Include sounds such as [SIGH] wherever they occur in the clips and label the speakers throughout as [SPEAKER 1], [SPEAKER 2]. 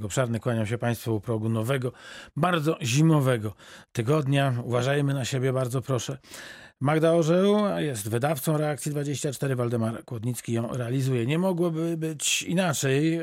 [SPEAKER 1] Obszarny kłaniam się Państwu u progu nowego, bardzo zimowego tygodnia. Uważajmy na siebie, bardzo proszę. Magda Orzeł jest wydawcą Reakcji 24, Waldemar Kłodnicki ją realizuje. Nie mogłoby być inaczej.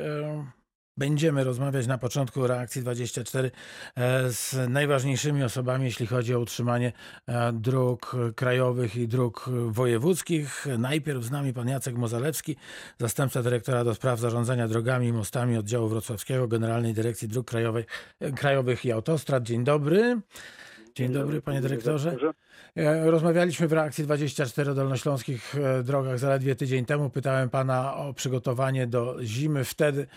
[SPEAKER 1] E, Będziemy rozmawiać na początku reakcji 24 e, z najważniejszymi osobami, jeśli chodzi o utrzymanie e, dróg krajowych i dróg wojewódzkich. Najpierw z nami pan Jacek Mozalewski, zastępca dyrektora do spraw zarządzania drogami i mostami oddziału wrocławskiego Generalnej Dyrekcji Dróg Krajowych, Krajowych i Autostrad. Dzień dobry. Dzień dobry, panie dyrektorze. E, rozmawialiśmy w reakcji 24 o dolnośląskich e, drogach zaledwie tydzień temu. Pytałem pana o przygotowanie do zimy. Wtedy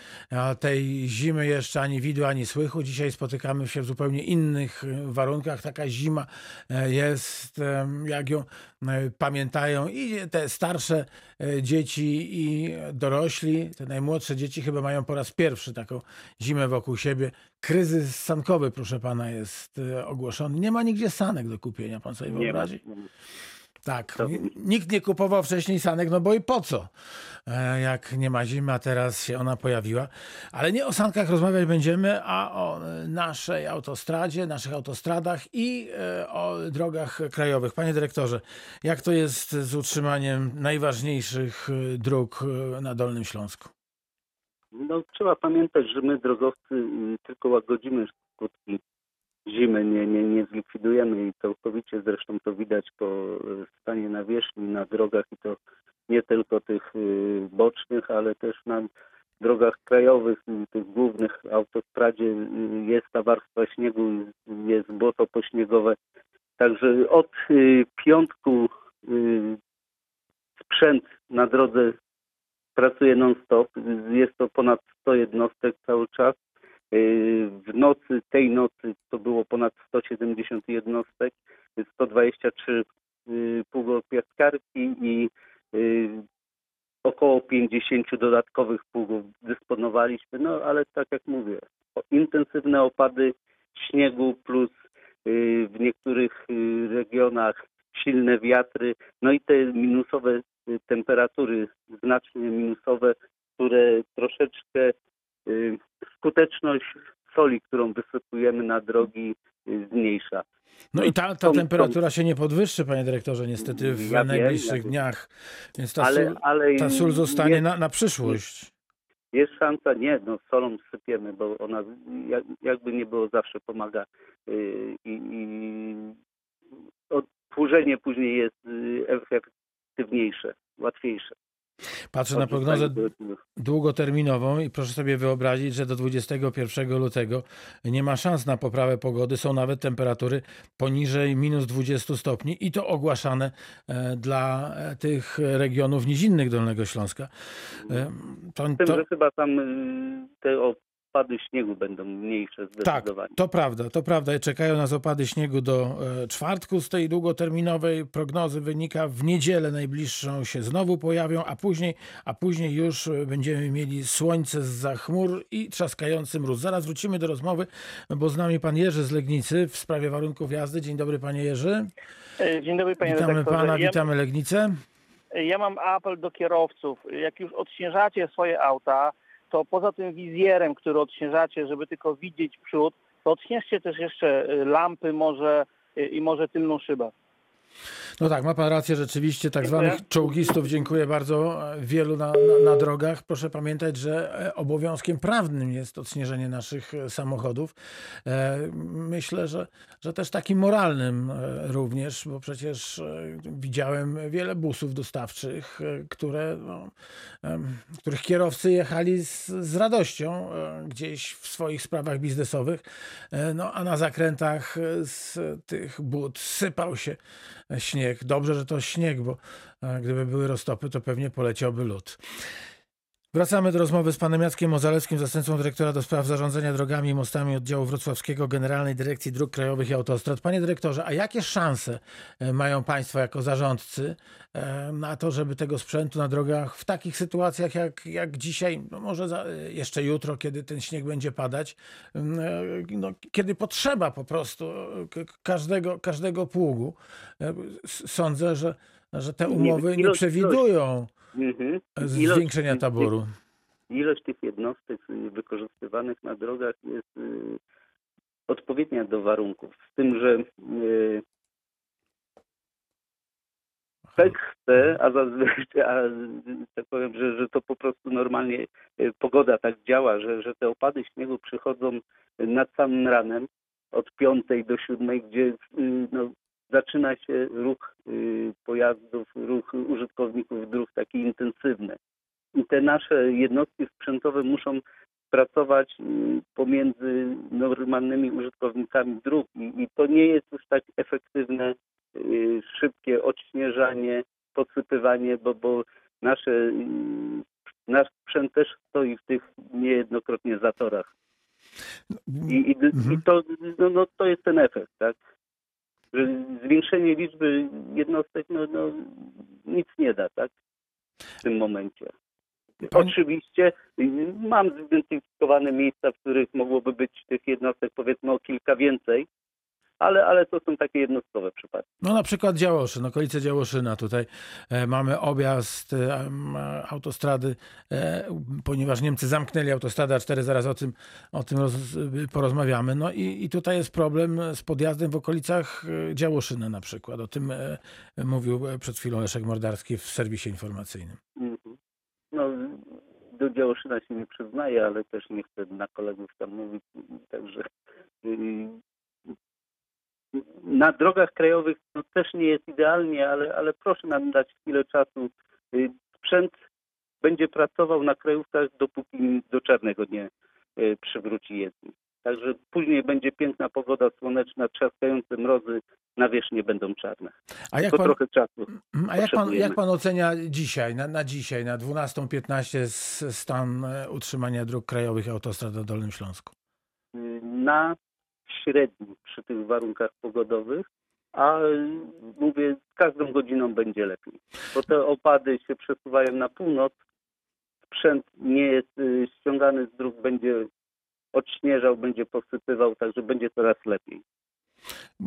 [SPEAKER 1] tej zimy jeszcze ani widu, ani słychu. Dzisiaj spotykamy się w zupełnie innych e, warunkach. Taka zima jest, jak ją pamiętają i te starsze dzieci i dorośli. Te najmłodsze dzieci chyba mają po raz pierwszy taką zimę wokół siebie. Kryzys sankowy, proszę pana, jest ogłoszony. Nie ma nigdzie sanek do kupienia, pan sobie wyobrazi? Tak, to... nikt nie kupował wcześniej sanek, no bo i po co? E, jak nie ma zimy, a teraz się ona pojawiła. Ale nie o sankach rozmawiać będziemy, a o naszej autostradzie, naszych autostradach i e, o drogach krajowych. Panie dyrektorze, jak to jest z utrzymaniem najważniejszych e, dróg na Dolnym Śląsku?
[SPEAKER 2] No, trzeba pamiętać, że my drogowcy tylko łagodzimy skutki nie, nie, nie zlikwidujemy i całkowicie zresztą to widać po e, stanie nawierzchni na drogach i to nie tylko tych e, bocznych, ale też na drogach krajowych, tych głównych autostradzie e, jest ta warstwa śniegu, jest błoto pośniegowe. Także od piątku sprzęt na drodze pracuje non-stop. Jest to ponad 100 jednostek cały czas. W nocy, tej nocy to było ponad 170 jednostek, 123 y, pługopiaskarki i y, około 50 dodatkowych pługów dysponowaliśmy. No ale tak jak mówię, intensywne opady śniegu plus y, w niektórych regionach silne wiatry, no i te minusowe temperatury, znacznie minusowe, które troszeczkę skuteczność soli, którą wysypujemy na drogi y, zmniejsza.
[SPEAKER 1] No i ta, ta temperatura się nie podwyższy, panie dyrektorze, niestety w ja najbliższych wiem, ja dniach. Więc ta, ale, sól, ale ta sól zostanie jest, na, na przyszłość.
[SPEAKER 2] Jest szansa, nie, no solą sypiemy, bo ona jakby nie było zawsze pomaga y, i, i odtłurzenie później jest y, efektywniejsze, łatwiejsze.
[SPEAKER 1] Patrzę na prognozę długoterminową i proszę sobie wyobrazić, że do 21 lutego nie ma szans na poprawę pogody. Są nawet temperatury poniżej minus 20 stopni i to ogłaszane e, dla e, tych regionów nizinnych Dolnego Śląska.
[SPEAKER 2] E, to, to... Tym, że chyba tam y, te opady śniegu będą mniejsze zdecydowanie.
[SPEAKER 1] Tak, to prawda, to prawda. Czekają nas opady śniegu do e, czwartku z tej długoterminowej prognozy wynika. W niedzielę najbliższą się znowu pojawią, a później, a później już będziemy mieli słońce z chmur i trzaskający mróz. Zaraz wrócimy do rozmowy, bo z nami pan Jerzy z Legnicy w sprawie warunków jazdy. Dzień dobry panie Jerzy.
[SPEAKER 3] E, dzień dobry panie
[SPEAKER 1] Witamy redaktorze. pana, witamy Legnicę.
[SPEAKER 3] Ja mam apel do kierowców. Jak już odśnieżacie swoje auta, to poza tym wizjerem, który odśnieżacie, żeby tylko widzieć przód, to odśnieżcie też jeszcze y, lampy może y, i może tylną szybę.
[SPEAKER 1] No tak, ma pan rację, rzeczywiście tak zwanych czołgistów, dziękuję bardzo, wielu na, na, na, drogach. Proszę pamiętać, że e, obowiązkiem prawnym jest odśnieżenie naszych e, samochodów. E, myślę, że, że też takim moralnym również, bo przecież widziałem wiele busów dostawczych, które, no, których kierowcy jechali z, z radością gdzieś w swoich sprawach biznesowych, no a na zakrętach z tych bud sypał się śnieg. Dobrze, że to śnieg, bo e, gdyby były roztopy, to pewnie poleciałby lód. Wracamy do rozmowy z panem Jackiem Mozalewskim, zastępcą dyrektora do spraw zarządzania drogami i mostami oddziału wrocławskiego Generalnej Dyrekcji Dróg Krajowych i Autostrad. Panie dyrektorze, a jakie szanse e, mają państwo jako zarządcy e, na to, żeby tego sprzętu na drogach w takich sytuacjach jak, jak dzisiaj, no może za, jeszcze jutro, kiedy ten śnieg będzie padać, no, kiedy potrzeba po prostu każdego, każdego pługu, sądzę, że, że te umowy nie przewidują Mhm. Zwiększenia taboru.
[SPEAKER 2] ilość tych jednostek wykorzystywanych na drogach jest y, odpowiednia do warunków. Z tym, że tak chce, a zazwyczaj, a, tak powiem, że, że to po prostu normalnie y, pogoda tak działa, że, że te opady śniegu przychodzą nad samym ranem od piątej do siódmej, gdzie no, zaczyna się ruch y, pojazdów, ruch użytkowników dróg taki intensywny. I te nasze jednostki sprzętowe muszą pracować y, pomiędzy normalnymi użytkownikami dróg i, i to nie jest już tak efektywne, y, szybkie odśnieżanie, podsypywanie, bo, bo nasze, nasz sprzęt też stoi w tych niejednokrotnie zatorach. I, i,
[SPEAKER 1] Mhm.
[SPEAKER 2] i to, no, no, to jest ten efekt, tak? Że zwiększenie liczby jednostek no, no, nic nie da, tak? W tym momencie. Oczywiście mam zidentyfikowane miejsca, w których mogłoby być tych jednostek powiedzmy o kilka więcej, ale, ale to są takie jednostkowe przypadki.
[SPEAKER 1] No na przykład Działoszyn, okolice Działoszyna. Tutaj e, mamy objazd e, autostrady, e, ponieważ Niemcy zamknęli autostradę A4, zaraz o tym, o tym roz, porozmawiamy. No i, i tutaj jest problem z podjazdem w okolicach Działoszyna na przykład. O tym mówił przed chwilą Leszek Mordarski w serwisie informacyjnym.
[SPEAKER 2] Mhm. No, do Działoszyna się nie przyznaję, ale też nie chcę na kolegów tam mówić, także na drogach krajowych no, też nie jest idealnie, ale, ale proszę nam dać chwilę czasu. Y, Sprzęt będzie pracował na krajówkach, dopóki do czarnego nie y, przywróci jezdni. Także później będzie piękna pogoda słoneczna, trzaskające mrozy, nawierzchnie będą czarne.
[SPEAKER 1] A jak pan,
[SPEAKER 2] trochę czasu.
[SPEAKER 1] a jak pan, jak pan ocenia dzisiaj, na, na dzisiaj, na 12.15 s- stan e, utrzymania dróg krajowych i autostrad na Dolnym Śląsku?
[SPEAKER 2] y, na średni przy tych warunkach pogodowych, a mówię, z każdą godziną będzie lepiej, bo te opady się przesuwają na północ, sprzęt nie jest y, ściągany z dróg, będzie odśnieżał, będzie posypywał, także będzie coraz lepiej.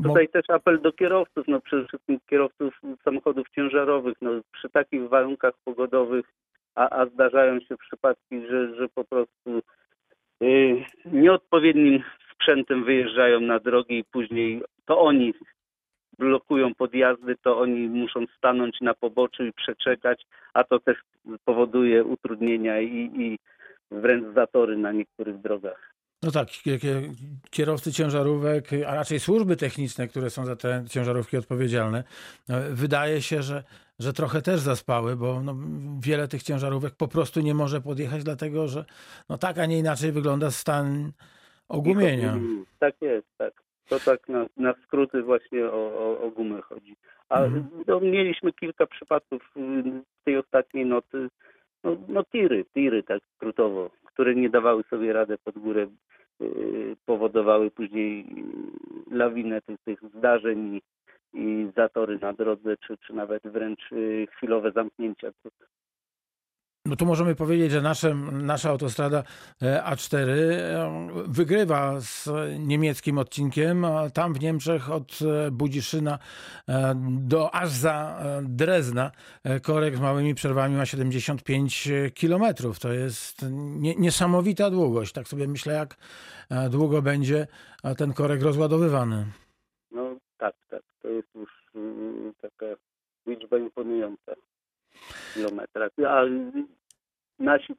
[SPEAKER 2] Tutaj też apel do kierowców, no przede wszystkim kierowców samochodów ciężarowych, no przy takich warunkach pogodowych, a, a zdarzają się przypadki, że, że po prostu y, nieodpowiednim sprzętem wyjeżdżają na drogi i później to oni blokują podjazdy, to oni muszą stanąć na poboczu i przeczekać, a to też powoduje utrudnienia i, i wręcz zatory na niektórych drogach.
[SPEAKER 1] No tak, kie- kie- kierowcy ciężarówek, a raczej służby techniczne, które są za te ciężarówki odpowiedzialne, e, wydaje się, że, że trochę też zaspały, bo no, wiele tych ciężarówek po prostu nie może podjechać, dlatego że no tak, a nie inaczej wygląda stan ogumienia.
[SPEAKER 2] Mm, Tak jest, tak. To tak na, na skróty właśnie o, o, o gumę chodzi. A
[SPEAKER 1] Mhm.
[SPEAKER 2] no, mieliśmy kilka przypadków w tej ostatniej nocy, no, no tiry, tiry tak skrótowo, które nie dawały sobie radę pod górę, y, powodowały później y, lawinę tych, tych zdarzeń i, i zatory na drodze, czy, czy nawet wręcz y, chwilowe zamknięcia.
[SPEAKER 1] No tu możemy powiedzieć, że nasze, nasza autostrada e, A4 e, wygrywa z niemieckim odcinkiem, tam w Niemczech od e, Budziszyna do aż za Drezna korek z małymi przerwami ma 75 kilometrów. To jest nie, niesamowita długość. Tak sobie myślę, jak długo będzie ten korek rozładowywany.
[SPEAKER 2] No tak, tak. To jest już y, taka liczba imponująca kilometrach. A nasi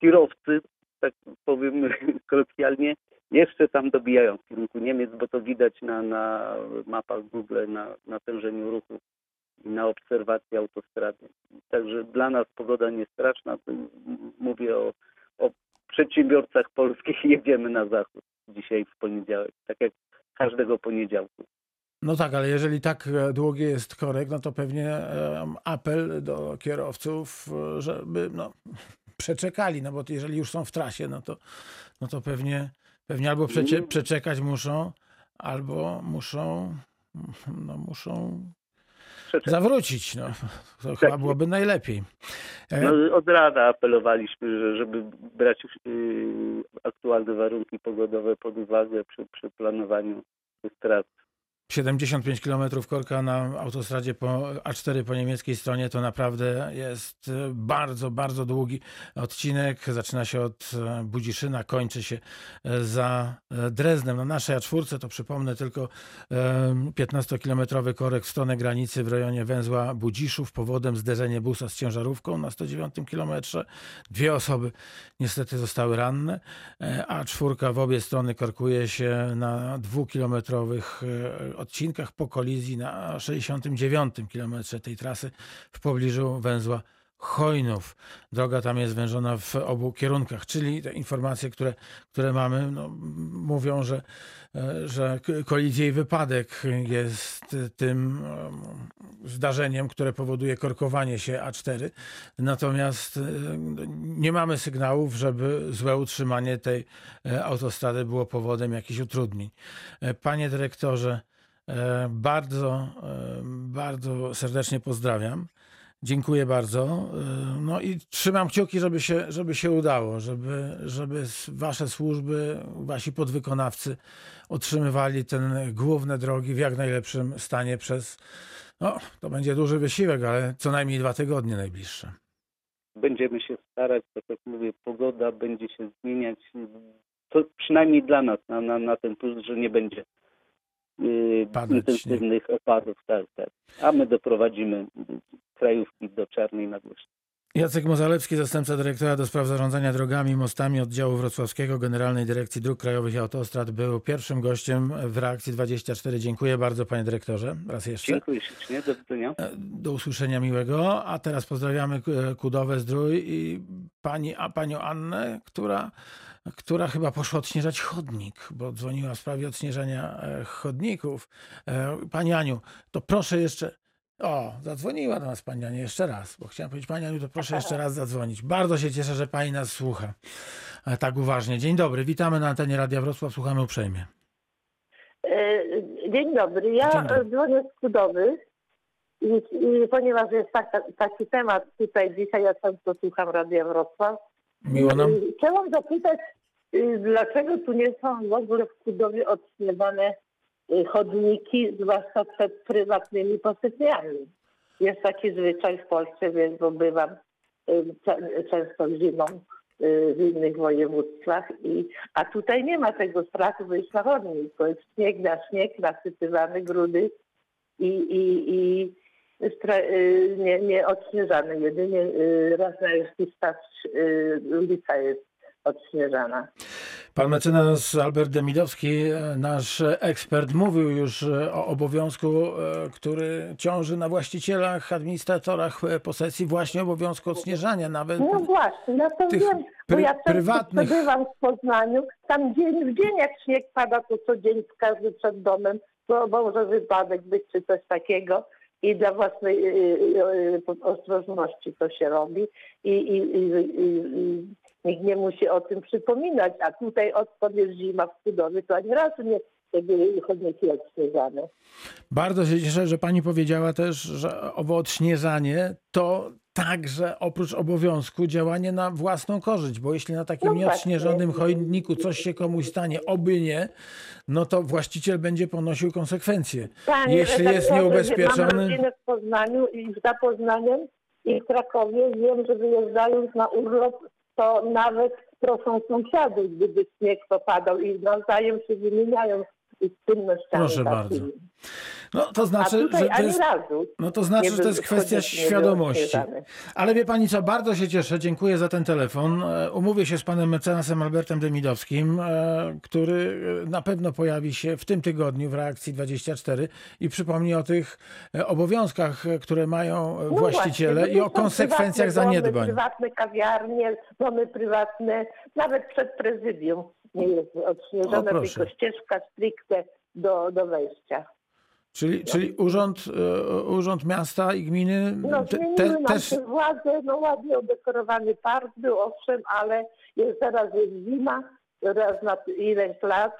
[SPEAKER 2] kierowcy, tak powiem [LAUGHS] kolokwialnie, jeszcze tam dobijają w kierunku Niemiec, bo to widać na, na mapach Google, na natężeniu ruchu i na obserwacji autostrady. Także dla nas pogoda nie straszna. To mówię o, o przedsiębiorcach polskich. [LAUGHS] Jedziemy na zachód dzisiaj w poniedziałek, tak jak każdego poniedziałku.
[SPEAKER 1] No tak, ale jeżeli tak e, długi jest korek, no to pewnie apel do kierowców, e, żeby no, [LAUGHS] przeczekali, no bo jeżeli już są w trasie, no to, no to pewnie, pewnie albo przecie,
[SPEAKER 2] Mm.
[SPEAKER 1] przeczekać muszą, albo muszą, no muszą
[SPEAKER 2] Przeczekać.
[SPEAKER 1] zawrócić. No. To chyba byłoby najlepiej. E,
[SPEAKER 2] No, od rana apelowaliśmy, że, żeby brać yy, aktualne warunki pogodowe pod uwagę przy, przy planowaniu tych tras
[SPEAKER 1] 75 km korka na autostradzie po A4 po niemieckiej stronie to naprawdę jest bardzo, bardzo długi odcinek. Zaczyna się od Budziszyna, kończy się za Dreznem. Na naszej A4 to przypomnę tylko 15-kilometrowy korek w stronę granicy w rejonie węzła Budziszów. Powodem zderzenie busa z ciężarówką na 109 kilometrze. Dwie osoby niestety zostały ranne, a czwórka w obie strony korkuje się na dwukilometrowych odcinkach po kolizji na 69 kilometrze tej trasy w pobliżu węzła Chojnów. Droga tam jest wężona w obu kierunkach, czyli te informacje, które, które mamy, no, mówią, że, że kolizja i wypadek jest tym zdarzeniem, które powoduje korkowanie się A4. Natomiast nie mamy sygnałów, żeby złe utrzymanie tej autostrady było powodem jakichś utrudnień. Panie dyrektorze, E, bardzo, e, bardzo serdecznie pozdrawiam. Dziękuję bardzo. E, no i trzymam kciuki, żeby się, żeby się udało, żeby, żeby wasze służby, wasi podwykonawcy otrzymywali ten główne drogi w jak najlepszym stanie przez, no to będzie duży wysiłek, ale co najmniej dwa tygodnie najbliższe.
[SPEAKER 2] Będziemy się starać, tak jak mówię, pogoda będzie się zmieniać, to przynajmniej dla nas na, na, na ten plus, że nie będzie Padać intensywnych śnieg. opadów, tak, tak. A my doprowadzimy krajówki do czarnej nawierzchni.
[SPEAKER 1] Jacek Mozalewski, zastępca dyrektora do spraw zarządzania drogami i mostami oddziału wrocławskiego Generalnej Dyrekcji Dróg Krajowych i Autostrad był pierwszym gościem w Reakcji 24. Dziękuję bardzo panie dyrektorze. Raz jeszcze.
[SPEAKER 2] Dziękuję ślicznie. Do widzenia. E,
[SPEAKER 1] do usłyszenia miłego. A teraz pozdrawiamy Kudowe Zdrój i pani, a panią Annę, która która chyba poszła odśnieżać chodnik, bo dzwoniła w sprawie odśnieżania e, chodników. E, pani Aniu, to proszę jeszcze. O, zadzwoniła do nas pani Aniu jeszcze raz, bo chciałem powiedzieć Pani Aniu, to proszę jeszcze raz zadzwonić. Bardzo się cieszę, że Pani nas słucha e, tak uważnie. Dzień dobry, witamy na antenie Radia Wrocław, słuchamy uprzejmie.
[SPEAKER 4] Dzień dobry, ja Dzień dobry. dzwonię z Kudowy, i, i, ponieważ jest tak, taki temat tutaj dzisiaj, ja często słucham Radia Wrocław.
[SPEAKER 1] Miło nam.
[SPEAKER 4] Chciałam zapytać, dlaczego tu nie są w ogóle w Kudowie odśnieżane y, chodniki, zwłaszcza przed prywatnymi posypiami? Jest taki zwyczaj w Polsce, więc bo bywam y, często zimą w innych województwach, i, a tutaj nie ma tego strachu wyjść na chodnik. To jest śnieg na śnieg, nasypywany grudy i, i, i nie, nie. Jedynie raz na jakiś czas ulica jest odśnieżana.
[SPEAKER 1] Pan mecenas Albert Demidowski, nasz ekspert, mówił już o obowiązku, e, który ciąży na właścicielach, administratorach posesji, właśnie obowiązku odśnieżania nawet.
[SPEAKER 4] No właśnie, ja to tych wiem, bo ja prywatnych... bywam w Poznaniu, tam dzień w dzień jak śnieg pada, to co dzień każdy przed domem, to może wypadek być czy coś takiego i dla własnej y, y, y, ostrożności to się robi i, i, i, nikt nie musi o tym przypominać, a tutaj odkąd jest zima w Cudowie, to ani razu nie były chodniki odśnieżane.
[SPEAKER 1] Bardzo się cieszę, że pani powiedziała też, że owo odśnieżanie to także oprócz obowiązku działanie na własną korzyść, bo jeśli na takim no nieodśnieżonym chodniku coś się komuś stanie, oby nie, no to właściciel będzie ponosił konsekwencje.
[SPEAKER 4] Panie, jeśli jest nieubezpieczony... Mam rodzinę w Poznaniu i za Poznaniem i w Krakowie wiem, że wyjeżdżając na urlop to nawet proszą sąsiadów, gdyby śnieg popadał i nawzajem się wymieniają z czynnościami
[SPEAKER 1] Proszę bardzo. No to znaczy, że to jest, no to znaczy, że to jest kwestia świadomości. Ale wie pani co, bardzo się cieszę, dziękuję za ten telefon. E, umówię się z panem mecenasem Albertem Demidowskim, e, który e, na pewno pojawi się w tym tygodniu w reakcji 24 i przypomni o tych obowiązkach, które mają no właściciele właśnie, i o konsekwencjach zaniedbań. Domy,
[SPEAKER 4] prywatne kawiarnie, domy prywatne, nawet przed prezydium nie jest odśnieżona, tylko ścieżka stricte do, do wejścia.
[SPEAKER 1] Czyli, czyli urząd, e, urząd Miasta i Gminy
[SPEAKER 4] no, te, te, też... władzę, no ładnie udekorowany park był, owszem, ale jest, teraz jest zima, raz na ileś lat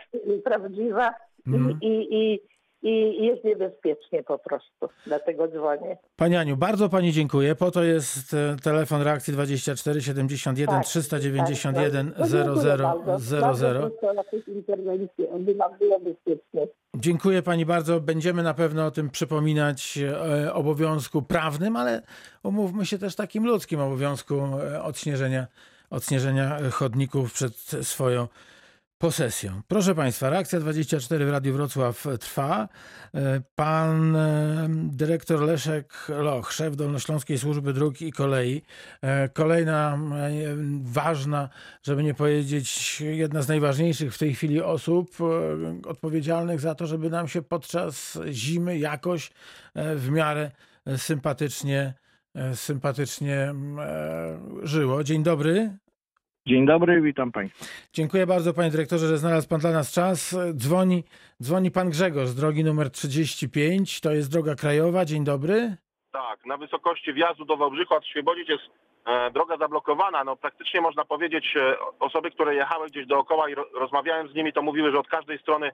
[SPEAKER 4] prawdziwa. Mm. i, i, i jest niebezpiecznie po prostu. Dlatego dzwonię.
[SPEAKER 1] Pani Aniu, bardzo Pani dziękuję. Po to jest e, telefon reakcji 24 71
[SPEAKER 4] Tak,
[SPEAKER 1] 391
[SPEAKER 4] tak, tak. No, dziękuję
[SPEAKER 1] 00
[SPEAKER 4] bardzo.
[SPEAKER 1] 00.
[SPEAKER 4] Bardzo proszę o jakieś interwencje, aby nam było bezpiecznie.
[SPEAKER 1] Dziękuję Pani bardzo. Będziemy na pewno o tym przypominać e, obowiązku prawnym, ale umówmy się też takim ludzkim obowiązku e, odśnieżenia, odśnieżenia chodników przed swoją posesją. Proszę Państwa, reakcja 24 w Radiu Wrocław trwa. E, Pan e, dyrektor Leszek Loch, szef Dolnośląskiej Służby Dróg i Kolei. E, Kolejna ważna, żeby nie powiedzieć jedna z najważniejszych w tej chwili osób odpowiedzialnych za to, żeby nam się podczas zimy jakoś w miarę sympatycznie, sympatycznie mm, żyło. Dzień dobry.
[SPEAKER 5] Dzień dobry, witam Państwa.
[SPEAKER 1] Dziękuję bardzo panie dyrektorze, że znalazł pan dla nas czas. Dzwoni, dzwoni pan Grzegorz z drogi numer 35. To jest droga krajowa. Dzień dobry.
[SPEAKER 6] Tak, na wysokości wjazdu do Wałbrzycha od Świebodzic jest e, droga zablokowana. No praktycznie można powiedzieć, e, osoby, które jechały gdzieś dookoła i ro, rozmawiałem z nimi, to mówiły, że od każdej strony,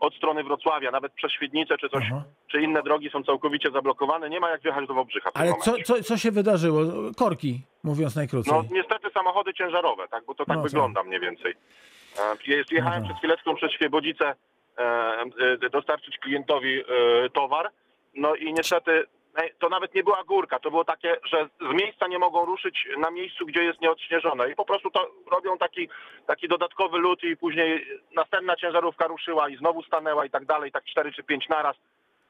[SPEAKER 6] od strony Wrocławia, nawet przez Świdnicę czy coś,
[SPEAKER 1] Aha.
[SPEAKER 6] czy inne drogi są całkowicie zablokowane. Nie ma jak wjechać do Wałbrzycha
[SPEAKER 1] Ale co, co, co się wydarzyło? Korki, mówiąc najkrócej.
[SPEAKER 6] No niestety samochody ciężarowe, tak, bo to tak
[SPEAKER 1] No tak.
[SPEAKER 6] wygląda mniej więcej. E, jest- Jechałem
[SPEAKER 1] Aha.
[SPEAKER 6] przed chwileczką przez Świebodzice e, e, dostarczyć klientowi towar, no i niestety to nawet nie była górka, to było takie, że z miejsca nie mogą ruszyć na miejscu, gdzie jest nieodśnieżone. I po prostu to robią taki, taki dodatkowy lód i później następna ciężarówka ruszyła i znowu stanęła i tak dalej, tak 4 czy 5 naraz.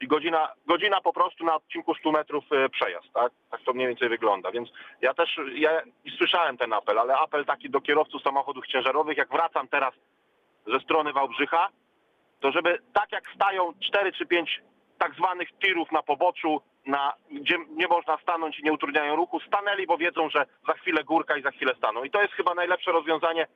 [SPEAKER 6] I godzina, godzina po prostu na odcinku 100 metrów e, przejazd, tak? Tak to mniej więcej wygląda, więc ja też, ja słyszałem ten apel, ale apel taki do kierowców samochodów ciężarowych, jak wracam teraz ze strony Wałbrzycha, to żeby tak jak stają 4 czy 5 tak zwanych tirów na poboczu, na, gdzie nie można stanąć i nie utrudniają ruchu, stanęli, bo wiedzą, że za chwilę górka i za chwilę staną. I to jest chyba najlepsze rozwiązanie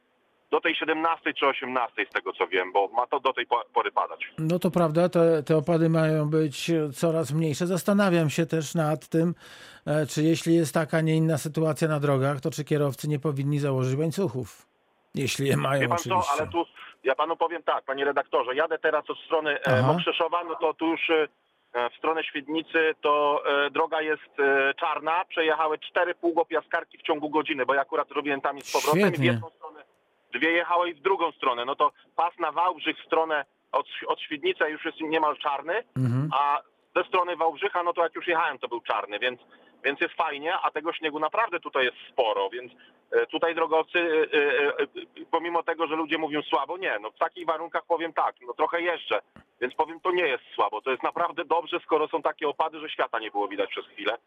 [SPEAKER 6] do tej 17 czy 18 z tego co wiem, bo ma to do tej po- pory padać.
[SPEAKER 1] No to prawda, te, te opady mają być coraz mniejsze. Zastanawiam się też nad tym, e, czy jeśli jest taka, nie inna sytuacja na drogach, to czy kierowcy nie powinni założyć łańcuchów. Jeśli je mają
[SPEAKER 6] Wie pan
[SPEAKER 1] oczywiście.
[SPEAKER 6] co, ale tu ja panu powiem tak, panie redaktorze, jadę teraz od strony e,
[SPEAKER 1] Aha.
[SPEAKER 6] Mokrzeszowa, no to tu już e, w stronę Świdnicy to e, droga jest e, czarna, przejechały cztery półgopiaskarki w ciągu godziny, bo ja akurat robiłem tam i z powrotem i w
[SPEAKER 1] Świetnie.
[SPEAKER 6] jedną stronę, dwie jechały i w drugą stronę, no to pas na Wałbrzych w stronę od, od Świdnicy już jest niemal czarny,
[SPEAKER 1] Mhm.
[SPEAKER 6] a ze strony Wałbrzycha, no to jak już jechałem, to był czarny, więc, więc jest fajnie, a tego śniegu naprawdę tutaj jest sporo, więc e, tutaj drogowcy, e, e, e, pomimo tego, że ludzie mówią słabo, nie, no w takich warunkach powiem tak, no trochę jeżdżę, więc powiem, to nie jest słabo, to jest naprawdę dobrze, skoro są takie opady, że świata nie było widać przez chwilę.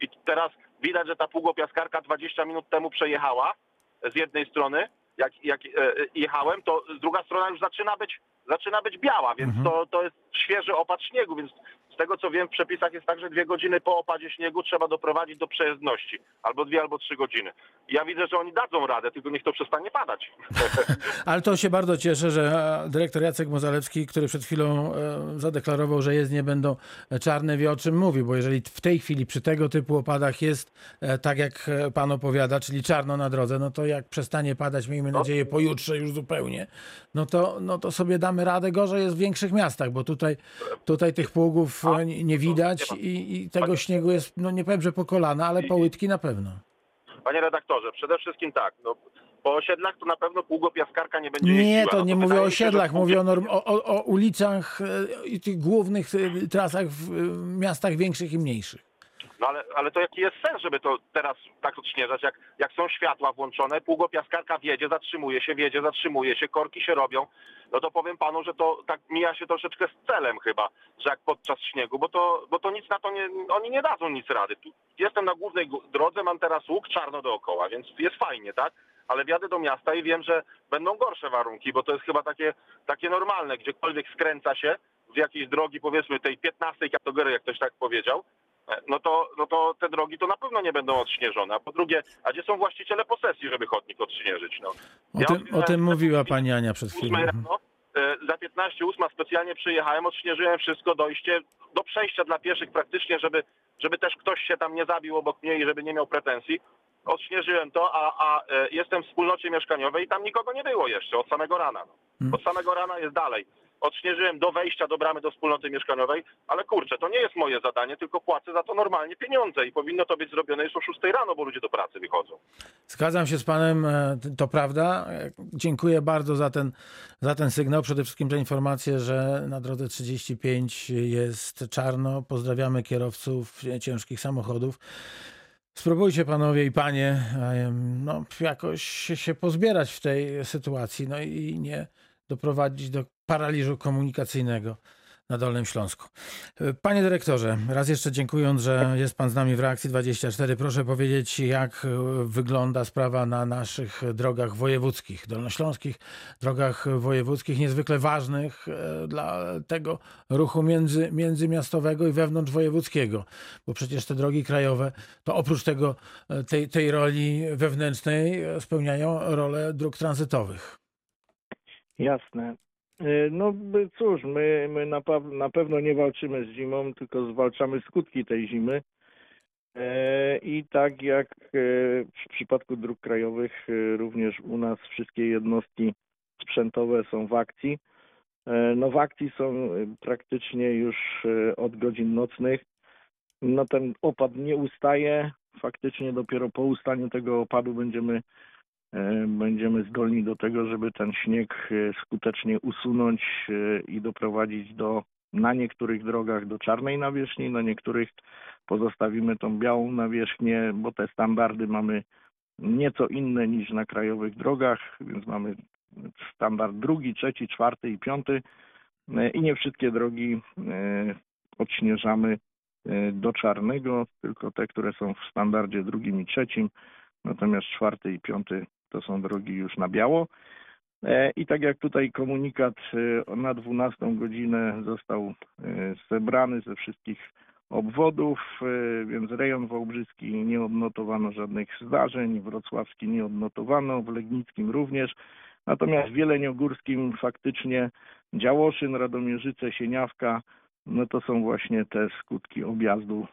[SPEAKER 6] I teraz widać, że ta pługopiaskarka 20 minut temu przejechała z jednej strony, jak, jak e, e, jechałem, to druga strona już zaczyna być, zaczyna być biała, więc
[SPEAKER 1] Mhm.
[SPEAKER 6] to, to jest świeży opad śniegu, więc z tego co wiem w przepisach jest tak, że dwie godziny po opadzie śniegu trzeba doprowadzić do przejezdności. Albo dwie, albo trzy godziny. Ja widzę, że oni dadzą radę, tylko niech to przestanie padać. [LAUGHS]
[SPEAKER 1] Ale to się bardzo cieszę, że e, dyrektor Jacek Mozalewski, który przed chwilą e, zadeklarował, że jezdnie będą czarne, wie o czym mówi, bo jeżeli w tej chwili przy tego typu opadach jest e, tak, jak e, pan opowiada, czyli czarno na drodze, no to jak przestanie padać, miejmy nadzieję pojutrze już zupełnie, no to, no to sobie damy radę. Gorzej jest w większych miastach, bo tutaj, tutaj tych pługów nie nie widać i, i tego śniegu jest, no nie powiem, że po kolana, ale po łydki na pewno.
[SPEAKER 6] Panie redaktorze, przede wszystkim tak, no, po osiedlach to na pewno pługopiaskarka nie będzie
[SPEAKER 1] Nie, to
[SPEAKER 6] No
[SPEAKER 1] nie mówię o
[SPEAKER 6] mi się,
[SPEAKER 1] osiedlach, mówię o, norm, o, o, o ulicach e, i tych głównych e, trasach w miastach większych i mniejszych.
[SPEAKER 6] No ale, ale to jaki jest sens, żeby to teraz tak odśnieżać, jak, jak są światła włączone, pługopiaskarka wjedzie, zatrzymuje się, wjedzie, zatrzymuje się, korki się robią, no to powiem panu, że to tak mija się troszeczkę z celem chyba, że jak podczas śniegu, bo to, bo to nic na to nie, oni nie dadzą nic rady. Tu jestem na głównej drodze, mam teraz łuk czarno dookoła, więc jest fajnie, tak? Ale wjadę do miasta i wiem, że będą gorsze warunki, bo to jest chyba takie, takie normalne, gdziekolwiek skręca się z jakiejś drogi, powiedzmy tej 15 kategorii, jak ktoś tak powiedział, no to, no to te drogi to na pewno nie będą odśnieżone. A po drugie, a gdzie są właściciele posesji, żeby chodnik odśnieżyć? No.
[SPEAKER 1] O,
[SPEAKER 6] Ja
[SPEAKER 1] tym, o tym mówiła pani Ania przed chwilą.
[SPEAKER 6] 8
[SPEAKER 1] Mhm.
[SPEAKER 6] rano, e, za 15 ósma specjalnie przyjechałem, odśnieżyłem wszystko, dojście do przejścia dla pieszych praktycznie, żeby, żeby też ktoś się tam nie zabił obok mnie i żeby nie miał pretensji. Odśnieżyłem to, a, a e, jestem w wspólnocie mieszkaniowej i tam nikogo nie było jeszcze od samego rana. No.
[SPEAKER 1] Mhm.
[SPEAKER 6] Od samego rana jest dalej. Odśnieżyłem do wejścia do bramy do wspólnoty mieszkaniowej, ale kurczę, to nie jest moje zadanie, tylko płacę za to normalnie pieniądze i powinno to być zrobione już o 6 rano, bo ludzie do pracy wychodzą.
[SPEAKER 1] Zgadzam się z panem, e, to prawda. Dziękuję bardzo za ten, za ten sygnał. Przede wszystkim za informację, że na drodze 35 jest czarno. Pozdrawiamy kierowców ciężkich samochodów. Spróbujcie panowie i panie e, no, jakoś się pozbierać w tej sytuacji no i nie doprowadzić do paraliżu komunikacyjnego na Dolnym Śląsku. Panie dyrektorze, raz jeszcze dziękując, że jest pan z nami w Reakcji 24, proszę powiedzieć, jak wygląda sprawa na naszych drogach wojewódzkich, dolnośląskich drogach wojewódzkich, niezwykle ważnych e, dla tego ruchu między, międzymiastowego i wewnątrzwojewódzkiego, bo przecież te drogi krajowe to oprócz tego, e, tej, tej roli wewnętrznej e, spełniają rolę dróg tranzytowych.
[SPEAKER 5] Jasne. Y, No cóż, my, my na, na pewno nie walczymy z zimą, tylko zwalczamy skutki tej zimy. E, I tak jak e, w przypadku dróg krajowych, e, również u nas wszystkie jednostki sprzętowe są w akcji. No w akcji są praktycznie już od godzin nocnych. No ten opad nie ustaje. Faktycznie dopiero po ustaniu tego opadu będziemy będziemy zdolni do tego, żeby ten śnieg e, skutecznie usunąć e, i doprowadzić do na niektórych drogach do czarnej nawierzchni, na niektórych pozostawimy tą białą nawierzchnię, bo te standardy mamy nieco inne niż na krajowych drogach, więc mamy standard drugi, trzeci, czwarty i piąty. E, i nie wszystkie drogi e, odśnieżamy e, do czarnego, tylko te, które są w standardzie drugim i trzecim, natomiast czwarty i piąty to są drogi już na biało. E, I tak jak tutaj komunikat e, na 12 godzinę został e, zebrany ze wszystkich obwodów, więc rejon wałbrzyski nie odnotowano żadnych zdarzeń, wrocławski nie odnotowano, w Legnickim również. Natomiast w Jeleniogórskim faktycznie Działoszyn, Radomierzyce, Sieniawka, no to są właśnie te skutki objazdu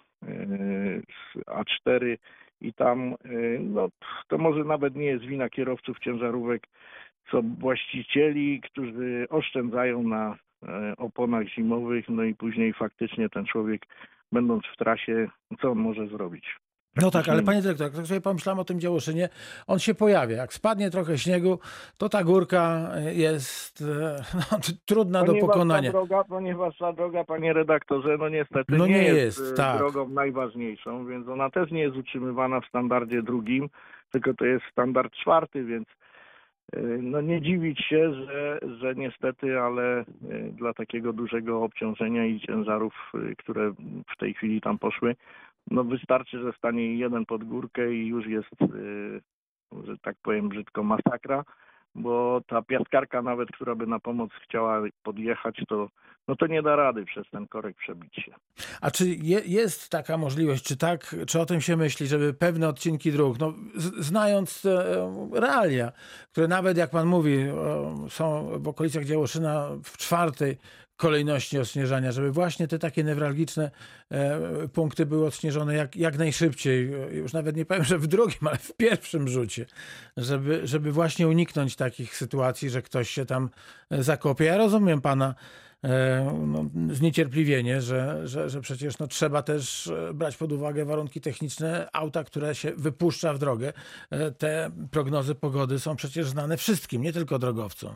[SPEAKER 5] z A4 i tam y, no, to może nawet nie jest wina kierowców ciężarówek, co właścicieli, którzy oszczędzają na e, oponach zimowych, no i później faktycznie ten człowiek, będąc w trasie, co on może zrobić?
[SPEAKER 1] No tak, ale panie dyrektor, jak tak sobie pomyślałem o tym Działoszynie, on się pojawia. Jak spadnie trochę śniegu, to ta górka jest e, [LAUGHS] no, trudna do
[SPEAKER 5] Ponieważ
[SPEAKER 1] pokonania.
[SPEAKER 5] Ta droga, ponieważ ta droga, panie redaktorze, no niestety
[SPEAKER 1] No
[SPEAKER 5] nie,
[SPEAKER 1] nie
[SPEAKER 5] jest,
[SPEAKER 1] jest,
[SPEAKER 5] e,
[SPEAKER 1] tak.
[SPEAKER 5] drogą najważniejszą, więc ona też nie jest utrzymywana w standardzie drugim, tylko to jest standard czwarty, więc e, no nie dziwić się, że, że niestety, ale dla takiego dużego obciążenia i ciężarów, które w tej chwili tam poszły, no wystarczy, że stanie jeden pod górkę i już jest, e, że tak powiem brzydko, masakra bo ta piaskarka nawet, która by na pomoc chciała podjechać, to, no to nie da rady przez ten korek przebić się.
[SPEAKER 1] A czy je, jest taka możliwość, czy tak, czy o tym się myśli, żeby pewne odcinki dróg, no, z, znając e, realia, które nawet jak pan mówi, e, są w okolicach Działoszyna w czwartej kolejności odśnieżania, żeby właśnie te takie newralgiczne e, punkty były odśnieżone jak, jak najszybciej, już nawet nie powiem, że w drugim, ale w pierwszym rzucie, żeby, żeby właśnie uniknąć takich sytuacji, że ktoś się tam e, zakopie. Ja rozumiem pana e, no, zniecierpliwienie, że, że, że przecież no, trzeba też brać pod uwagę warunki techniczne auta, które się wypuszcza w drogę. Te prognozy pogody są przecież znane wszystkim, nie tylko drogowcom.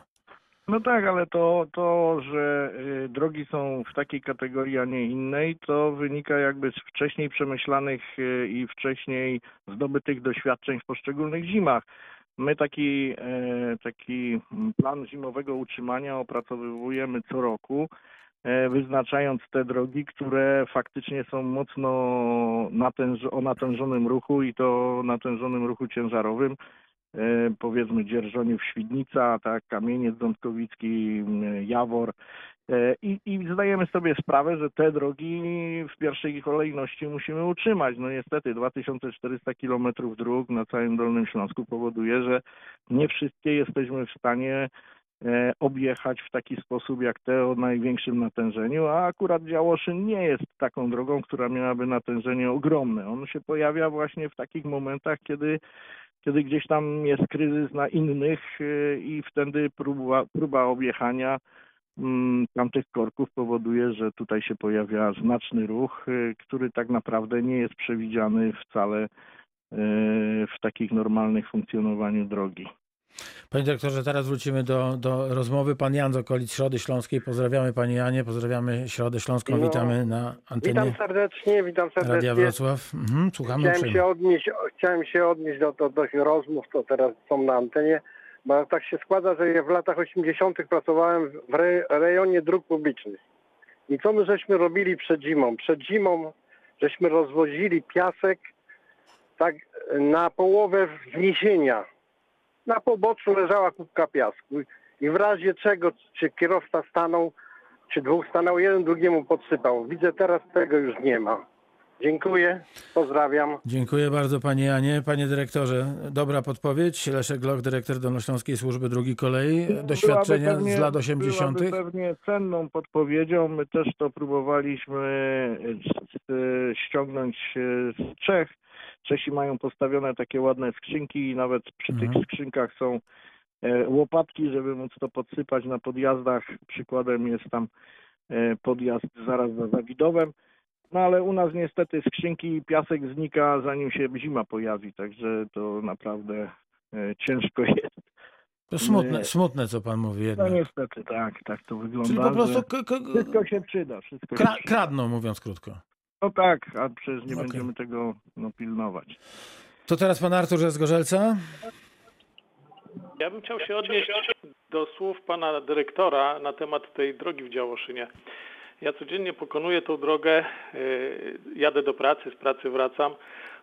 [SPEAKER 5] No tak, ale to, to że y, drogi są w takiej kategorii, a nie innej, to wynika jakby z wcześniej przemyślanych y, i wcześniej zdobytych doświadczeń w poszczególnych zimach. My taki, e, taki plan zimowego utrzymania opracowujemy co roku, wyznaczając te drogi, które faktycznie są mocno natęż- o natężonym ruchu i to natężonym ruchu ciężarowym powiedzmy Dzierżoniów, Świdnica, tak, Kamieniec Ząbkowicki, Jawor E, i, i zdajemy sobie sprawę, że te drogi w pierwszej kolejności musimy utrzymać. No niestety 2400 kilometrów dróg na całym Dolnym Śląsku powoduje, że nie wszystkie jesteśmy w stanie e, objechać w taki sposób jak te o największym natężeniu, a akurat Działoszyn nie jest taką drogą, która miałaby natężenie ogromne. On się pojawia właśnie w takich momentach, kiedy kiedy gdzieś tam jest kryzys na innych y, i wtedy próba, próba objechania mm, tamtych korków powoduje, że tutaj się pojawia znaczny ruch, y, który tak naprawdę nie jest przewidziany wcale y, w takich normalnych funkcjonowaniu drogi.
[SPEAKER 1] Panie dyrektorze, teraz wrócimy do, do rozmowy. Pan Jan z okolic Środy Śląskiej. Pozdrawiamy Panie Janie, pozdrawiamy Środę Śląską.
[SPEAKER 7] No,
[SPEAKER 1] Witamy na antenie
[SPEAKER 7] Witam serdecznie, witam
[SPEAKER 1] Radia
[SPEAKER 7] serdecznie.
[SPEAKER 1] Wrocław. Mhm, słuchamy
[SPEAKER 7] Chciałem
[SPEAKER 1] uprzejmie.
[SPEAKER 7] się odnieść, chciałem się odnieść do, do, do tych rozmów, co teraz są na antenie, bo tak się składa, że ja w latach 80. pracowałem w re, rejonie dróg publicznych. I co my żeśmy robili przed zimą? Przed zimą żeśmy rozwozili piasek tak na połowę wzniesienia. Na poboczu leżała kubka piasku. I w razie czego, czy kierowca stanął, czy dwóch stanął, jeden drugiemu podsypał. Widzę teraz tego już nie ma. Dziękuję, pozdrawiam.
[SPEAKER 1] Dziękuję bardzo Panie Janie. Panie dyrektorze, dobra podpowiedź. Leszek Gloch, dyrektor Dolnośląskiej Służby Drugi Kolei. Doświadczenia
[SPEAKER 5] pewnie-
[SPEAKER 1] z lat 80.
[SPEAKER 5] Byłaby pewnie cenną podpowiedzią. My też to próbowaliśmy e, ściągnąć e, z Czech. Czesi mają postawione takie ładne skrzynki i nawet przy
[SPEAKER 1] Mhm.
[SPEAKER 5] tych skrzynkach są e, łopatki, żeby móc to podsypać na podjazdach. Przykładem jest tam e, podjazd zaraz za Zawidowem. No ale u nas niestety skrzynki i piasek znika zanim się zima pojawi, także to naprawdę e, ciężko [LAUGHS] jest.
[SPEAKER 1] To smutne, smutne, co Pan mówi
[SPEAKER 5] No
[SPEAKER 1] jednak.
[SPEAKER 5] niestety tak, tak to wygląda.
[SPEAKER 1] Czyli po prostu
[SPEAKER 5] Wszystko się przyda, wszystko
[SPEAKER 1] kra-
[SPEAKER 5] się przyda.
[SPEAKER 1] kradną, mówiąc krótko.
[SPEAKER 5] No tak, a przecież nie
[SPEAKER 1] Okej.
[SPEAKER 5] będziemy tego no, pilnować.
[SPEAKER 1] To teraz Pan Artur z Gorzelca.
[SPEAKER 8] Ja bym chciał się odnieść do słów pana dyrektora na temat tej drogi w Działoszynie. Ja codziennie pokonuję tą drogę, y, jadę do pracy, z pracy wracam.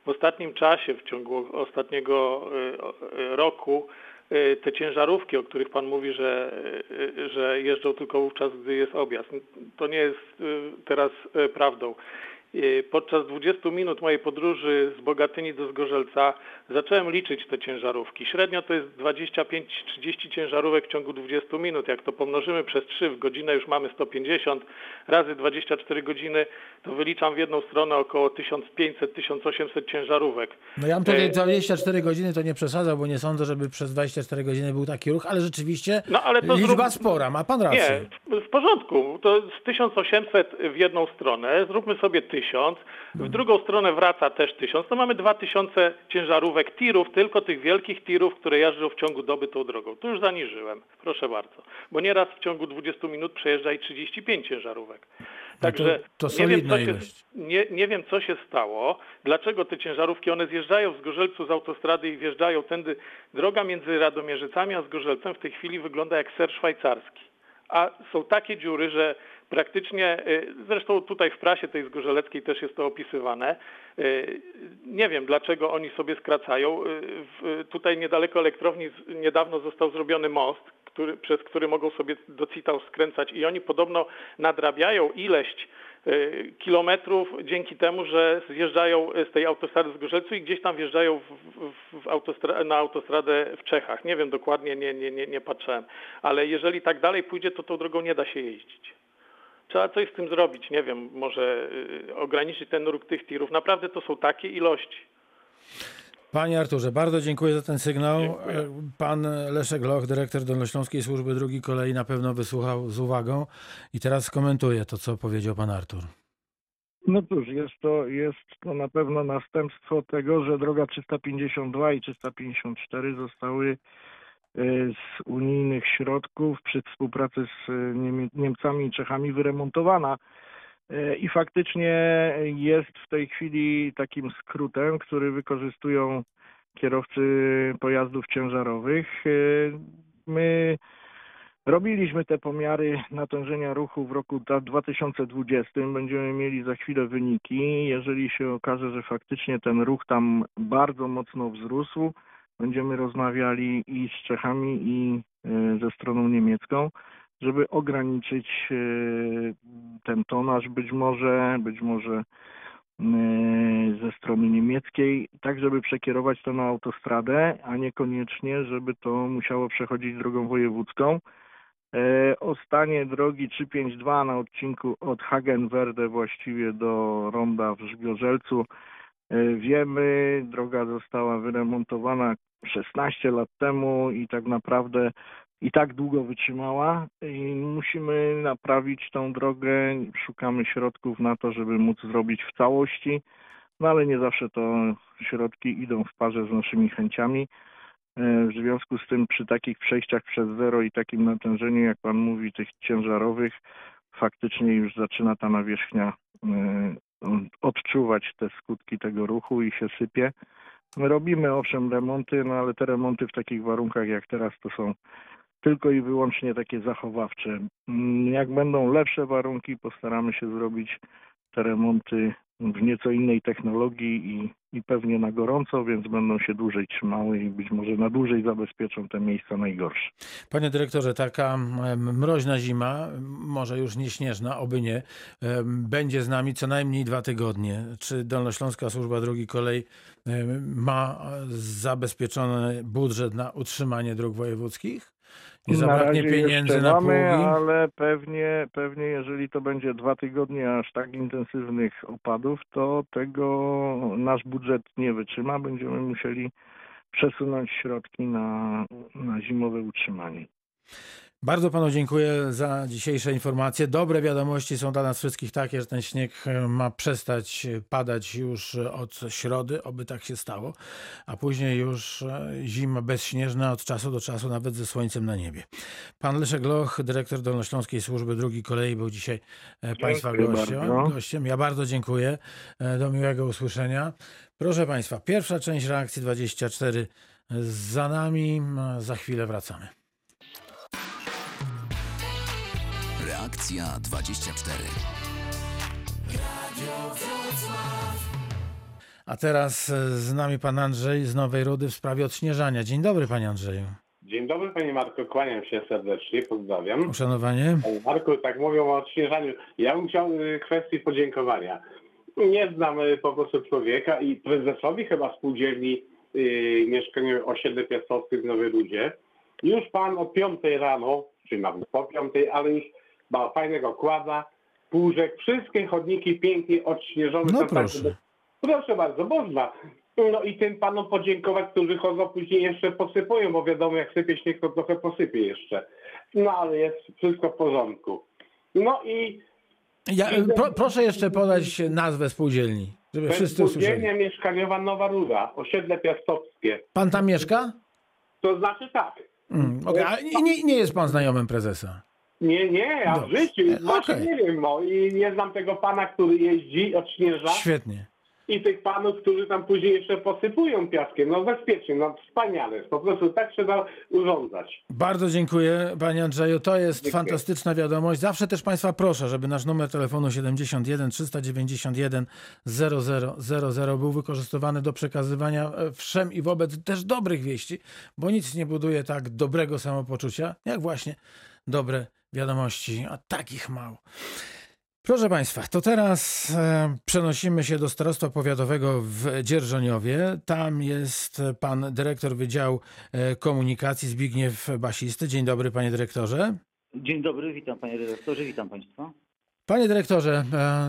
[SPEAKER 8] W ostatnim czasie, w ciągu ostatniego y, o- y, roku, y, te ciężarówki, o których pan mówi, że, y, że jeżdżą tylko wówczas, gdy jest objazd, to nie jest y, teraz y, prawdą. Y, Podczas 20 minut mojej podróży z Bogatyni do Zgorzelca zacząłem liczyć te ciężarówki. Średnio to jest 25-30 ciężarówek w ciągu 20 minut. Jak to pomnożymy przez 3 w godzinę już mamy 150 razy 24 godziny, to wyliczam w jedną stronę około 1500-1800 ciężarówek.
[SPEAKER 1] No ja bym tutaj
[SPEAKER 8] E,
[SPEAKER 1] 24 godziny to nie przesadzał, bo nie sądzę, żeby przez 24 godziny był taki ruch, ale rzeczywiście
[SPEAKER 8] No ale
[SPEAKER 1] liczba
[SPEAKER 8] zrób-
[SPEAKER 1] spora, ma Pan rację.
[SPEAKER 8] Nie, w porządku. To z 1800 w jedną stronę, zróbmy sobie 1000, w drugą stronę wraca też 1000, to mamy 2000 ciężarówek tirów, tylko tych wielkich tirów, które jeżdżą w ciągu doby tą drogą. Tu już zaniżyłem, proszę bardzo. Bo nieraz w ciągu 20 minut przejeżdża i 35 ciężarówek. Także
[SPEAKER 1] to
[SPEAKER 8] nie, wiem, co się, nie, nie wiem, co się stało, dlaczego te ciężarówki, one zjeżdżają z Gorzelcu z autostrady i wjeżdżają tędy. Droga między Radomierzycami a Zgorzelcem w tej chwili wygląda jak ser szwajcarski. A są takie dziury, że praktycznie, y, zresztą tutaj w prasie tej zgorzeleckiej też jest to opisywane, y, nie wiem dlaczego oni sobie skracają. Y, Tutaj niedaleko elektrowni niedawno został zrobiony most, który, przez który mogą sobie do Citał skręcać i oni podobno nadrabiają ileś kilometrów dzięki temu, że zjeżdżają z tej autostrady z Gorzelcu i gdzieś tam wjeżdżają w, w autostra na autostradę w Czechach. Nie wiem dokładnie, nie, nie, nie, nie patrzyłem. Ale jeżeli tak dalej pójdzie, to tą drogą nie da się jeździć. Trzeba coś z tym zrobić, nie wiem, może y, ograniczyć ten ruch tych tirów. Naprawdę to są takie ilości.
[SPEAKER 1] Panie Arturze, bardzo dziękuję za ten sygnał. E, Pan Leszek Loch, dyrektor Dolnośląskiej Służby Drugiej Kolei na pewno wysłuchał z uwagą i teraz skomentuje to, co powiedział Pan Artur.
[SPEAKER 5] No cóż, jest to, jest to na pewno następstwo tego, że droga 352 i 354 zostały z unijnych środków przy współpracy z Niemie- Niemcami i Czechami wyremontowana. E, I faktycznie jest w tej chwili takim skrótem, który wykorzystują kierowcy pojazdów ciężarowych. My robiliśmy te pomiary natężenia ruchu w roku dwa- 2020. Będziemy mieli za chwilę wyniki. Jeżeli się okaże, że faktycznie ten ruch tam bardzo mocno wzrósł, będziemy rozmawiali i z Czechami, i e, ze stroną niemiecką żeby ograniczyć e, ten tonaż, być może, być może e, ze strony niemieckiej, tak żeby przekierować to na autostradę, a niekoniecznie, żeby to musiało przechodzić drogą wojewódzką. O stanie drogi 352 na odcinku od Hagenwerde właściwie do Ronda w Żgorzelcu e, wiemy. Droga została wyremontowana 16 lat temu i tak naprawdę i tak długo wytrzymała i musimy naprawić tą drogę. Szukamy środków na to, żeby móc zrobić w całości, no ale nie zawsze to środki idą w parze z naszymi chęciami. E, W związku z tym przy takich przejściach przez zero i takim natężeniu, jak Pan mówi, tych ciężarowych, faktycznie już zaczyna ta nawierzchnia e, odczuwać te skutki tego ruchu i się sypie. My robimy owszem remonty, no ale te remonty w takich warunkach jak teraz to są tylko i wyłącznie takie zachowawcze. Mm, Jak będą lepsze warunki, postaramy się zrobić te remonty w nieco innej technologii i, i pewnie na gorąco, więc będą się dłużej trzymały i być może na dłużej zabezpieczą te miejsca najgorsze.
[SPEAKER 1] Panie dyrektorze, taka mroźna zima, może już nie śnieżna, oby nie, będzie z nami co najmniej dwa tygodnie. Czy Dolnośląska Służba Drogi Kolej ma zabezpieczony budżet na utrzymanie dróg wojewódzkich? Nie zabraknie pieniędzy na
[SPEAKER 5] mamy,
[SPEAKER 1] pługi?
[SPEAKER 5] ale pewnie, pewnie jeżeli to będzie dwa tygodnie aż tak intensywnych opadów, to tego nasz budżet nie wytrzyma. Będziemy musieli przesunąć środki na, na zimowe utrzymanie.
[SPEAKER 1] Bardzo panu dziękuję za dzisiejsze informacje. Dobre wiadomości są dla nas wszystkich takie, że ten śnieg e, ma przestać padać już od środy, oby tak się stało, a później już e, zima bezśnieżna od czasu do czasu, nawet ze słońcem na niebie. Pan Leszek Loch, dyrektor Dolnośląskiej Służby Drugi Kolei, był dzisiaj e, Państwa
[SPEAKER 5] Dziękuję
[SPEAKER 1] gościem, gościem. Ja bardzo dziękuję. E, Do miłego usłyszenia. Proszę Państwa, pierwsza część reakcji 24 za nami. Za chwilę wracamy.
[SPEAKER 9] Reakcja 24.
[SPEAKER 1] A teraz e, z nami pan Andrzej z Nowej Rudy w sprawie odśnieżania. Dzień dobry, panie Andrzeju.
[SPEAKER 10] Dzień dobry panie Marku, kłaniam się serdecznie, pozdrawiam.
[SPEAKER 1] Uszanowanie.
[SPEAKER 10] Panie Marku, tak mówią o odśnieżaniu. Ja bym chciał y, kwestii podziękowania. Nie znam y, po prostu człowieka i prezesowi chyba spółdzielni y, mieszkaniowej osiedle Piastowskie w Nowej Rudzie. Już pan o 5 rano, czy nawet po 5, ale już fajnego kłada, półżek, wszystkie chodniki pięknie odśnieżone.
[SPEAKER 1] No
[SPEAKER 10] tak,
[SPEAKER 1] proszę.
[SPEAKER 10] Proszę bardzo, można. No i tym panom podziękować, którzy chodzą później jeszcze posypują, bo wiadomo jak sypie śnieg, to trochę posypie jeszcze. No ale jest wszystko w porządku. No i
[SPEAKER 1] Ja, pro, proszę jeszcze podać nazwę spółdzielni, żeby wszyscy usłyszeli.
[SPEAKER 10] spółdzielnia mieszkaniowa Nowa Ruda, osiedle piastowskie.
[SPEAKER 1] Pan tam mieszka?
[SPEAKER 10] To znaczy tak.
[SPEAKER 1] Mm, nie, nie, nie jest pan znajomym prezesa.
[SPEAKER 10] Nie, nie, a w
[SPEAKER 1] Dobrze.
[SPEAKER 10] życiu.
[SPEAKER 1] E,
[SPEAKER 10] Właśnie
[SPEAKER 1] okej.
[SPEAKER 10] nie wiem, no i nie znam tego pana, który jeździ, odśnieża
[SPEAKER 1] Świetnie.
[SPEAKER 10] i tych panów, którzy tam później jeszcze posypują piaskiem. No bezpiecznie, no wspaniale. Po prostu tak trzeba urządzać.
[SPEAKER 1] Bardzo dziękuję panie Andrzeju. To jest fantastyczna wiadomość. Zawsze też państwa proszę, żeby nasz numer telefonu 71 391 0000 był wykorzystywany do przekazywania e, wszem i wobec też dobrych wieści, bo nic nie buduje tak dobrego samopoczucia, jak właśnie dobre wiadomości, a takich mało. Proszę Państwa, to teraz e, przenosimy się do Starostwa Powiatowego w Dzierżoniowie. Tam jest pan dyrektor Wydziału e, Komunikacji Zbigniew Basisty. Dzień dobry panie dyrektorze.
[SPEAKER 11] Dzień dobry, witam panie redaktorze, witam państwa.
[SPEAKER 1] Panie dyrektorze, e,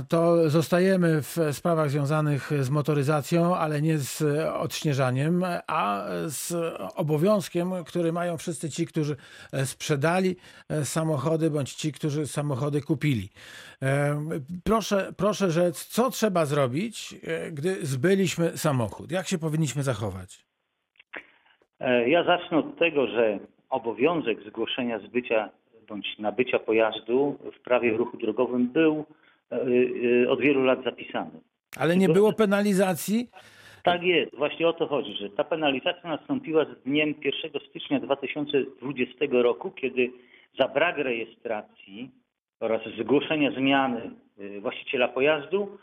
[SPEAKER 1] to zostajemy w sprawach związanych z motoryzacją, ale nie z odśnieżaniem, a z obowiązkiem, który mają wszyscy ci, którzy e, sprzedali e, samochody, bądź ci, którzy samochody kupili. Proszę, proszę rzec, co trzeba zrobić, gdy zbyliśmy samochód? Jak się powinniśmy zachować?
[SPEAKER 11] Ja zacznę od tego, że obowiązek zgłoszenia zbycia bądź nabycia pojazdu w prawie ruchu drogowym był e, e, od wielu lat zapisany.
[SPEAKER 1] Ale nie było penalizacji?
[SPEAKER 11] Tak jest, właśnie o to chodzi, że ta penalizacja nastąpiła z dniem 1 stycznia 2020 roku, kiedy za brak rejestracji oraz zgłoszenia zmiany y, właściciela pojazdu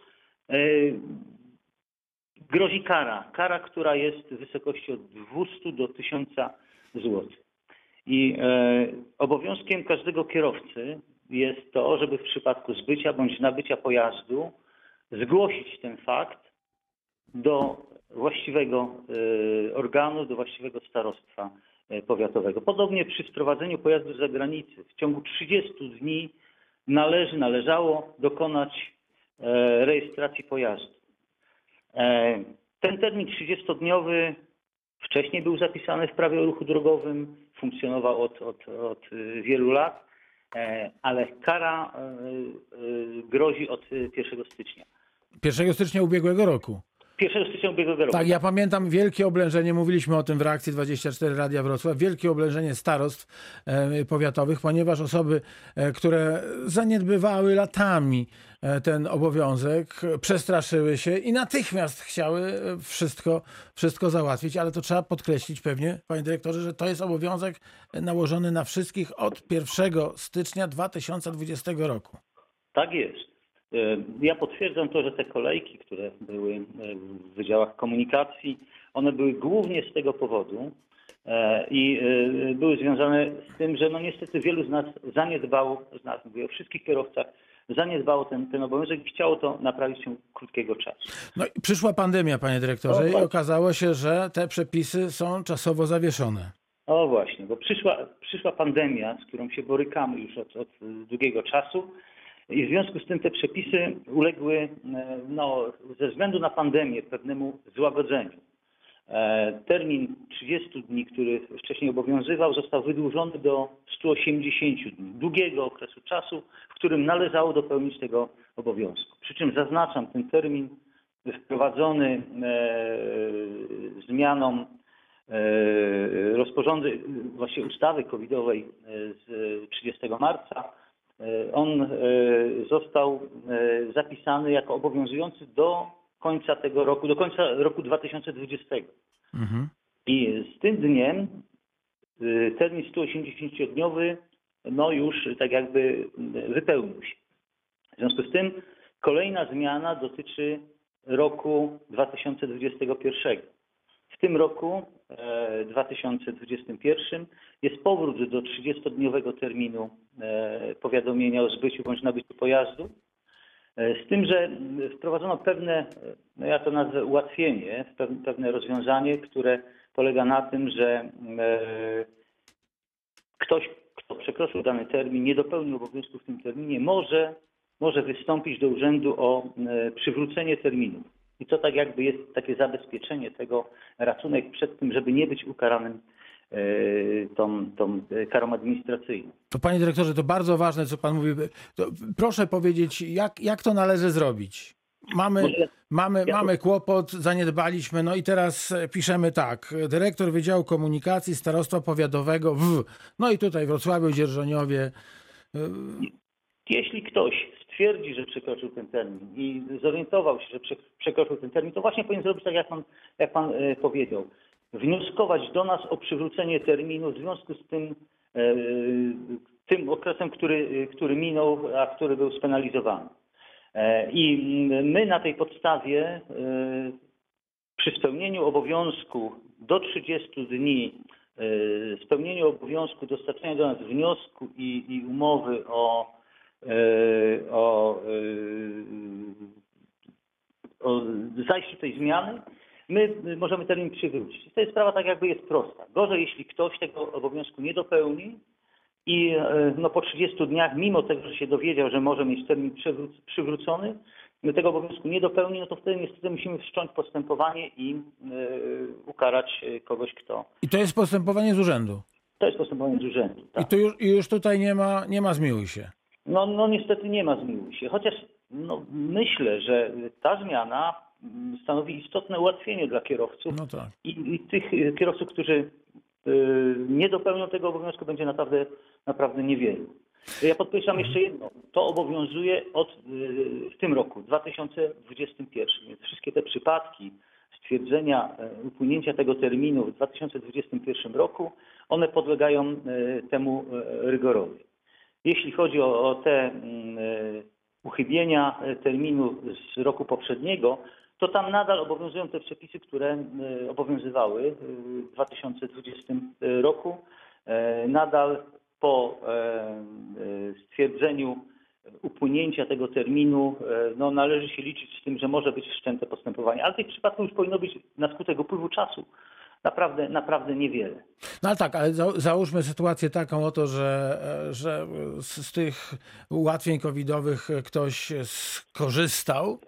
[SPEAKER 11] grozi kara. Kara, która jest w wysokości od 200 do 1000 zł. I e, obowiązkiem każdego kierowcy jest to, żeby w przypadku zbycia bądź nabycia pojazdu zgłosić ten fakt do właściwego e, organu, do właściwego starostwa e, powiatowego. Podobnie przy sprowadzeniu pojazdu z zagranicy. W ciągu 30 dni należy, należało dokonać rejestracji pojazdu. Ten termin 30-dniowy Wcześniej był zapisany w prawie o ruchu drogowym, funkcjonował od, od, od y, wielu lat, e, ale kara y, y, grozi od y, 1 stycznia.
[SPEAKER 1] 1 stycznia ubiegłego roku.
[SPEAKER 11] 1 stycznia ubiegłego roku.
[SPEAKER 1] Tak, ja pamiętam wielkie oblężenie, mówiliśmy o tym w reakcji 24 Radia Wrocław, wielkie oblężenie starostw e, powiatowych, ponieważ osoby, e, które zaniedbywały latami e, ten obowiązek, przestraszyły się i natychmiast chciały wszystko, wszystko załatwić, ale to trzeba podkreślić pewnie, panie dyrektorze, że to jest obowiązek nałożony na wszystkich od 1 stycznia 2020 roku.
[SPEAKER 11] Tak jest. E, Ja potwierdzam to, że te kolejki, które były e, w wydziałach komunikacji, one były głównie z tego powodu e, i e, były związane z tym, że no niestety wielu z nas zaniedbało, z nas mówię o wszystkich kierowcach, zaniedbało ten, ten obowiązek i chciało to naprawić w ciągu krótkiego czasu.
[SPEAKER 1] No i przyszła pandemia, panie dyrektorze, i okazało się, że te przepisy są czasowo zawieszone.
[SPEAKER 11] O właśnie, bo przyszła, przyszła pandemia, z którą się borykamy już od, od długiego czasu i w związku z tym te przepisy uległy e, no, ze względu na pandemię pewnemu złagodzeniu. E, Termin 30 dni, który wcześniej obowiązywał, został wydłużony do 180 dni, długiego okresu czasu, w którym należało dopełnić tego obowiązku. Przy czym zaznaczam, ten termin wprowadzony e, zmianą rozporządzeń, właśnie ustawy covidowej z 30 marca, on e, został e, zapisany jako obowiązujący do końca tego roku, do końca roku 2020.
[SPEAKER 1] Mhm.
[SPEAKER 11] I z tym dniem termin 180-dniowy no już tak jakby wypełnił się. W związku z tym kolejna zmiana dotyczy roku 2021. W tym roku e, 2021 jest powrót do 30-dniowego terminu e, powiadomienia o zbyciu bądź nabyciu pojazdu. E, Z tym, że wprowadzono pewne, e, no ja to nazwę ułatwienie, pew- pewne rozwiązanie, które polega na tym, że e, ktoś, kto przekroczył dany termin, nie dopełnił obowiązku w tym terminie, może, może wystąpić do urzędu o e, przywrócenie terminu. I to tak jakby jest takie zabezpieczenie tego, ratunek przed tym, żeby nie być ukaranym e, tą, tą e, karą administracyjną.
[SPEAKER 1] To panie dyrektorze, to bardzo ważne, co pan mówi. To proszę powiedzieć, jak, jak to należy zrobić? Mamy, mamy,
[SPEAKER 11] ja-
[SPEAKER 1] mamy kłopot, zaniedbaliśmy, no i teraz e, piszemy tak. Dyrektor Wydziału Komunikacji Starostwa Powiatowego w... No i tutaj Wrocławiu, Dzierżoniowie. y,
[SPEAKER 11] Jeśli ktoś stwierdzi, że przekroczył ten termin i zorientował się, że prze- przekroczył ten termin, to właśnie powinien zrobić tak, jak pan, jak pan e, powiedział. Wnioskować do nas o przywrócenie terminu w związku z tym, e, tym okresem, który, który minął, a który był spenalizowany. E, I my na tej podstawie e, przy spełnieniu obowiązku do 30 dni, e, spełnieniu obowiązku dostarczenia do nas wniosku i, i umowy o, e, o, e, o zajściu tej zmiany, my możemy termin przywrócić. To jest sprawa tak jakby jest prosta. Gorzej, jeśli ktoś tego obowiązku nie dopełni i e, no, po 30 dniach, mimo tego, że się dowiedział, że może mieć termin przywró- przywrócony, tego obowiązku nie dopełni, no to wtedy niestety musimy wszcząć postępowanie i e, ukarać e, kogoś, kto.
[SPEAKER 1] I to jest postępowanie z urzędu.
[SPEAKER 11] To jest postępowanie z urzędu.
[SPEAKER 1] I
[SPEAKER 11] Tak.
[SPEAKER 1] tu już, i już tutaj nie ma, nie ma zmiłuj się.
[SPEAKER 11] No, no niestety nie ma zmiłuj się. Chociaż no, myślę, że ta zmiana mm, stanowi istotne ułatwienie dla kierowców
[SPEAKER 1] No tak.
[SPEAKER 11] i, i tych y, kierowców, którzy y, nie dopełnią tego obowiązku, będzie naprawdę, naprawdę niewielu. Ja podkreślam jeszcze jedno. To obowiązuje od y, w tym roku, 2021. Więc wszystkie te przypadki stwierdzenia upłynięcia tego terminu w 2021 roku, one podlegają temu rygorowi. Jeśli chodzi o, o te mm, y, uchybienia y, terminu z roku poprzedniego, to tam nadal obowiązują te przepisy, które y, obowiązywały w 2020 roku. E, Nadal po e, stwierdzeniu upłynięcia tego terminu e, no, należy się liczyć z tym, że może być wszczęte postępowanie. Ale tych przypadków już powinno być na skutek upływu czasu naprawdę, naprawdę niewiele.
[SPEAKER 1] No ale tak, ale za, załóżmy sytuację taką oto, że, e, że z, tych ułatwień covidowych ktoś skorzystał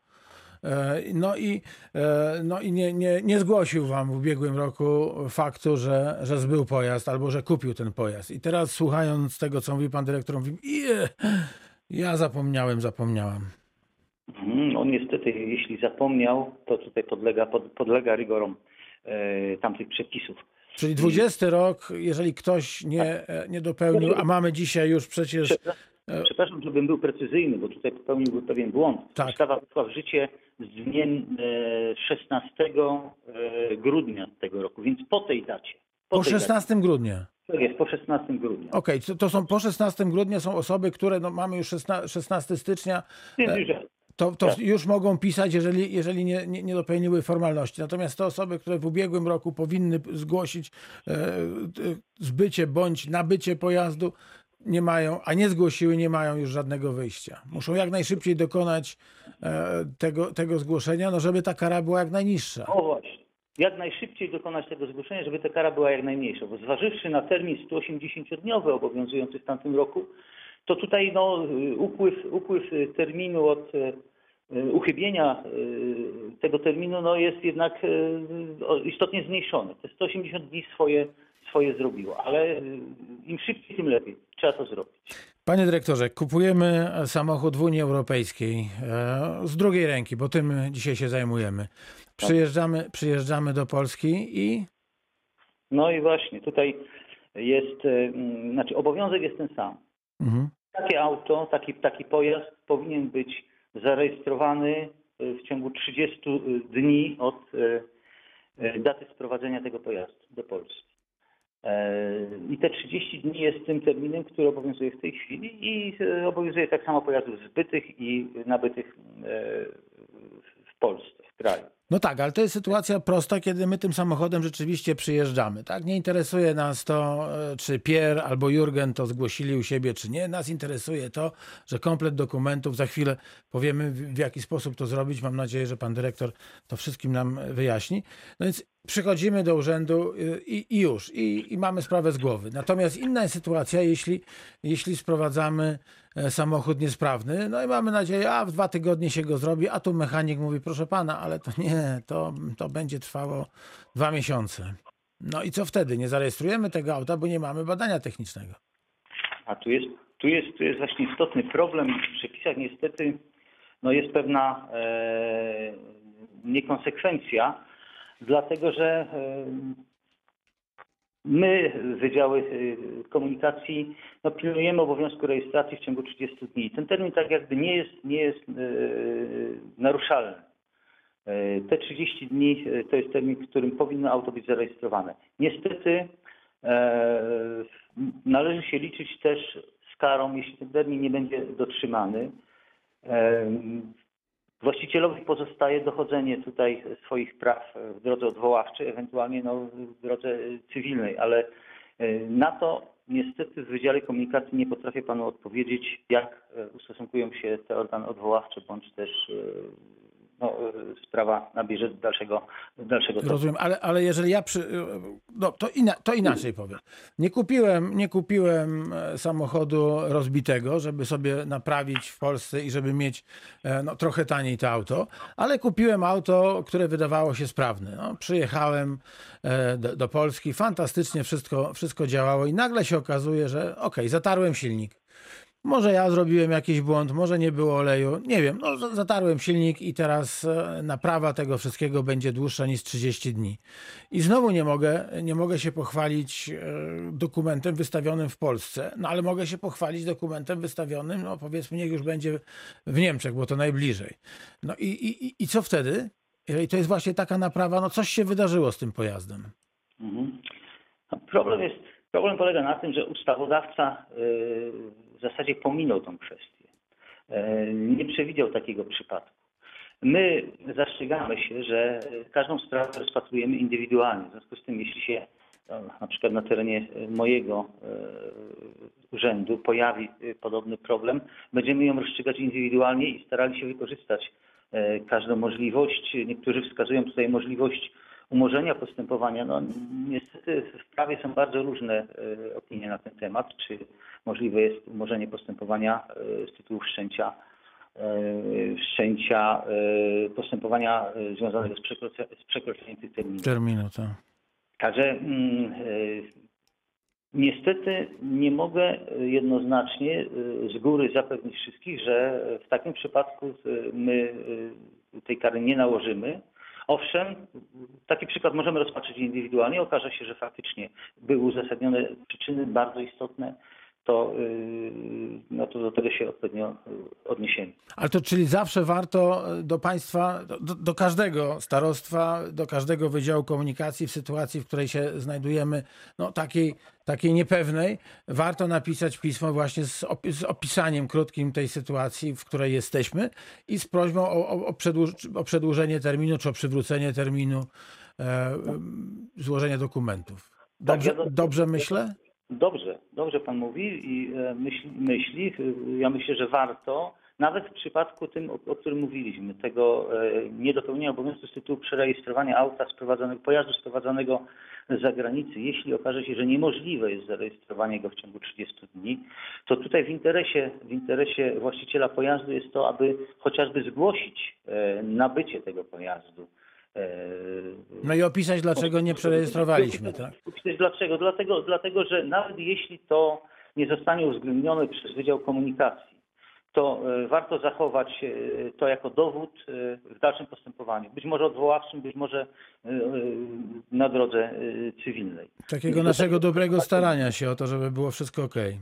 [SPEAKER 1] E, No i, e, no i nie, nie, nie zgłosił wam w ubiegłym roku faktu, że, że zbył pojazd albo że kupił ten pojazd. I teraz słuchając tego, co mówi pan dyrektor, mówi, "Je, ja zapomniałem, zapomniałam.
[SPEAKER 11] Mhm, On niestety, jeśli zapomniał, to tutaj podlega, pod, podlega rygorom tamtych przepisów.
[SPEAKER 1] Czyli 20 rok, jeżeli ktoś nie, e, nie dopełnił, a mamy dzisiaj już przecież...
[SPEAKER 11] Przepra- Przepraszam, żebym był precyzyjny, bo tutaj popełniłby pewien błąd.
[SPEAKER 1] Tak.
[SPEAKER 11] Ustawa weszła w życie z dniem e, 16 e, grudnia tego roku, więc po tej dacie.
[SPEAKER 1] Po
[SPEAKER 11] tej
[SPEAKER 1] 16 grudnia.
[SPEAKER 11] Dacie. Tak jest, po 16 grudnia.
[SPEAKER 1] Okej, to, to są po 16 grudnia są osoby, które no, mamy już 16, 16 stycznia, e,
[SPEAKER 11] już-
[SPEAKER 1] to, to
[SPEAKER 11] Tak.
[SPEAKER 1] już mogą pisać, jeżeli, jeżeli nie, nie, nie dopełniły formalności. Natomiast te osoby, które w ubiegłym roku powinny zgłosić e, zbycie bądź nabycie pojazdu, nie mają, a nie zgłosiły, nie mają już żadnego wyjścia. Muszą jak najszybciej dokonać e, tego, tego zgłoszenia, no żeby ta kara była jak najniższa.
[SPEAKER 11] O właśnie. Jak najszybciej dokonać tego zgłoszenia, żeby ta kara była jak najmniejsza. Bo zważywszy na termin 180-dniowy obowiązujący w tamtym roku, to tutaj no, upływ, upływ terminu od y, uchybienia y, tego terminu no, jest jednak o- istotnie zmniejszony. Te 180 dni swoje, swoje zrobiło, ale im szybciej, tym lepiej. Trzeba to zrobić.
[SPEAKER 1] Panie dyrektorze, kupujemy samochód w Unii Europejskiej e, z drugiej ręki, bo tym dzisiaj się zajmujemy. Przyjeżdżamy, przyjeżdżamy do Polski i
[SPEAKER 11] No i właśnie, tutaj jest, znaczy obowiązek jest ten sam.
[SPEAKER 1] Mhm.
[SPEAKER 11] Takie auto, taki, taki pojazd powinien być zarejestrowany y, w ciągu 30 dni od y, daty sprowadzenia tego pojazdu do Polski. E, I te 30 dni jest tym terminem, który obowiązuje w tej chwili i obowiązuje tak samo pojazdów zbytych i nabytych e, w Polsce, w kraju.
[SPEAKER 1] No tak, ale to jest sytuacja prosta, kiedy my tym samochodem rzeczywiście przyjeżdżamy. Tak? Nie interesuje nas to, e, czy Pierre albo Jurgen to zgłosili u siebie, czy nie. Nas interesuje to, że komplet dokumentów, za chwilę powiemy w, jaki sposób to zrobić. Mam nadzieję, że pan dyrektor to wszystkim nam wyjaśni. No więc przychodzimy do urzędu y, i, i już, i, i mamy sprawę z głowy. Natomiast inna jest sytuacja, jeśli, jeśli sprowadzamy e, samochód niesprawny, no i mamy nadzieję, a w dwa tygodnie się go zrobi, a tu mechanik mówi, proszę pana, ale to nie, to, to będzie trwało dwa miesiące. No i co wtedy? Nie zarejestrujemy tego auta, bo nie mamy badania technicznego.
[SPEAKER 11] A tu jest, tu jest, tu jest właśnie istotny problem. W przepisach niestety no jest pewna e, niekonsekwencja, dlatego że my, Wydziały Komunikacji, no, pilnujemy obowiązku rejestracji w ciągu 30 dni. Ten termin tak jakby nie jest, nie jest e, naruszalny. E, Te 30 dni e, to jest termin, w którym powinno auto być zarejestrowane. Niestety należy się liczyć też z karą, jeśli ten termin nie będzie dotrzymany. E, Właścicielowi pozostaje dochodzenie tutaj swoich praw w drodze odwoławczej, ewentualnie no, w drodze cywilnej, ale e, na to niestety w Wydziale Komunikacji nie potrafię panu odpowiedzieć, jak e, ustosunkują się te organy odwoławcze, bądź też e, no, sprawa nabierze dalszego, dalszego toku.
[SPEAKER 1] Rozumiem, ale, ale jeżeli ja przy... No, to, ina, to inaczej powiem. Nie kupiłem, nie kupiłem e, samochodu rozbitego, żeby sobie naprawić w Polsce i żeby mieć e, no, trochę taniej to auto, ale kupiłem auto, które wydawało się sprawne. No, przyjechałem e, do, do Polski, fantastycznie wszystko, wszystko działało i nagle się okazuje, że okej, zatarłem silnik. Może ja zrobiłem jakiś błąd, może nie było oleju, nie wiem. No, zatarłem silnik i teraz e, naprawa tego wszystkiego będzie dłuższa niż 30 dni. I znowu nie mogę, nie mogę się pochwalić e, dokumentem wystawionym w Polsce, no ale mogę się pochwalić dokumentem wystawionym, no powiedzmy, niech już będzie w Niemczech, bo to najbliżej. No i, i, i- co wtedy? Jeżeli to jest właśnie taka naprawa, no coś się wydarzyło z tym pojazdem.
[SPEAKER 11] Mhm. No, Problem jest, problem polega na tym, że ustawodawca y, w zasadzie pominął tą kwestię. Y, Nie przewidział takiego przypadku. My zastrzegamy się, że każdą sprawę rozpatrujemy indywidualnie. W związku z tym, jeśli się no, na przykład na terenie mojego y, urzędu pojawi podobny problem, będziemy ją rozstrzygać indywidualnie i starali się wykorzystać każdą możliwość. Niektórzy wskazują tutaj możliwość umorzenia postępowania. No, niestety w prawie są bardzo różne e, opinie na ten temat, czy możliwe jest umorzenie postępowania e, z tytułu wszczęcia e, wszczęcia postępowania związanego z, przekrocze- z przekroczeniem tych terminów.
[SPEAKER 1] Terminu, tak.
[SPEAKER 11] Także mm, niestety nie mogę jednoznacznie z góry zapewnić wszystkich, że w takim przypadku my tej kary nie nałożymy. Owszem, taki przykład możemy rozpatrzyć indywidualnie. Okaże się, że faktycznie były uzasadnione przyczyny bardzo istotne, to, y, no to do tego się odpowiednio y, odniesiemy.
[SPEAKER 1] Ale to czyli zawsze warto e, do państwa, do, do każdego starostwa, do każdego wydziału komunikacji w sytuacji, w której się znajdujemy, no takiej, takiej niepewnej, warto napisać pismo właśnie z, opi- z opisaniem krótkim tej sytuacji, w której jesteśmy i z prośbą o, o, o, przedłuż, o przedłużenie terminu czy o przywrócenie terminu e, złożenia dokumentów. Dobrze,
[SPEAKER 11] Tak, ja do-
[SPEAKER 1] dobrze myślę?
[SPEAKER 11] Dobrze, dobrze pan mówi i e, myśli, myśli. Ja myślę, że warto, nawet w przypadku tym, o, o którym mówiliśmy, tego e, niedopełnienia obowiązku z tytułu przerejestrowania auta sprowadzonego, pojazdu sprowadzonego z zagranicy, jeśli okaże się, że niemożliwe jest zarejestrowanie go w ciągu 30 dni, to tutaj w interesie, w interesie właściciela pojazdu jest to, aby chociażby zgłosić e, nabycie tego pojazdu. E,
[SPEAKER 1] No i opisać, dlaczego nie przerejestrowaliśmy, tak?
[SPEAKER 11] Opisać dlaczego? Dlatego, dlatego, że nawet jeśli to nie zostanie uwzględnione przez Wydział Komunikacji, to e, warto zachować e, to jako dowód w dalszym postępowaniu. Być może odwoławczym, być może na drodze cywilnej.
[SPEAKER 1] Takiego naszego dobrego starania się o to, żeby było wszystko okej.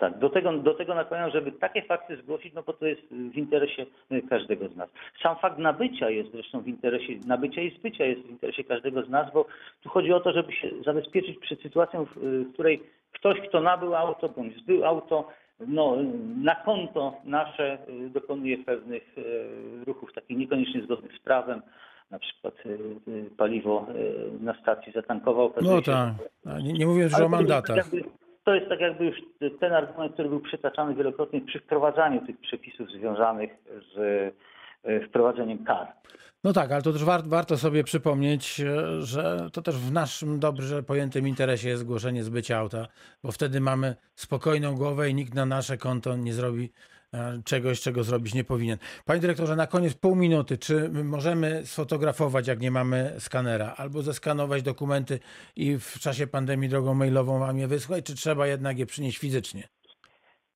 [SPEAKER 11] Tak, do tego, do tego nakłaniam, żeby takie fakty zgłosić, no bo to jest w interesie y, każdego z nas. Sam fakt nabycia jest zresztą w interesie, nabycia i zbycia jest w interesie każdego z nas, bo tu chodzi o to, żeby się zabezpieczyć przed sytuacją, w, której ktoś, kto nabył auto bądź zbył auto, no, na konto nasze y, dokonuje pewnych y, ruchów takich niekoniecznie zgodnych z prawem, na przykład y, paliwo na stacji zatankował.
[SPEAKER 1] No tak. Nie, nie mówię już o
[SPEAKER 11] tak
[SPEAKER 1] mandatach.
[SPEAKER 11] jakby- To jest tak jakby już ten argument, który był przytaczany wielokrotnie przy wprowadzaniu tych przepisów związanych z e, wprowadzeniem kar.
[SPEAKER 1] No tak, ale to też war, warto sobie przypomnieć, e, że to też w naszym dobrze pojętym interesie jest zgłoszenie zbycia auta, bo wtedy mamy spokojną głowę i nikt na nasze konto nie zrobi czegoś, czego zrobić nie powinien. Panie dyrektorze, na koniec pół minuty. Czy my możemy sfotografować, jak nie mamy skanera, albo zeskanować dokumenty i w czasie pandemii drogą mailową wam je wysłać, czy trzeba jednak je przynieść fizycznie?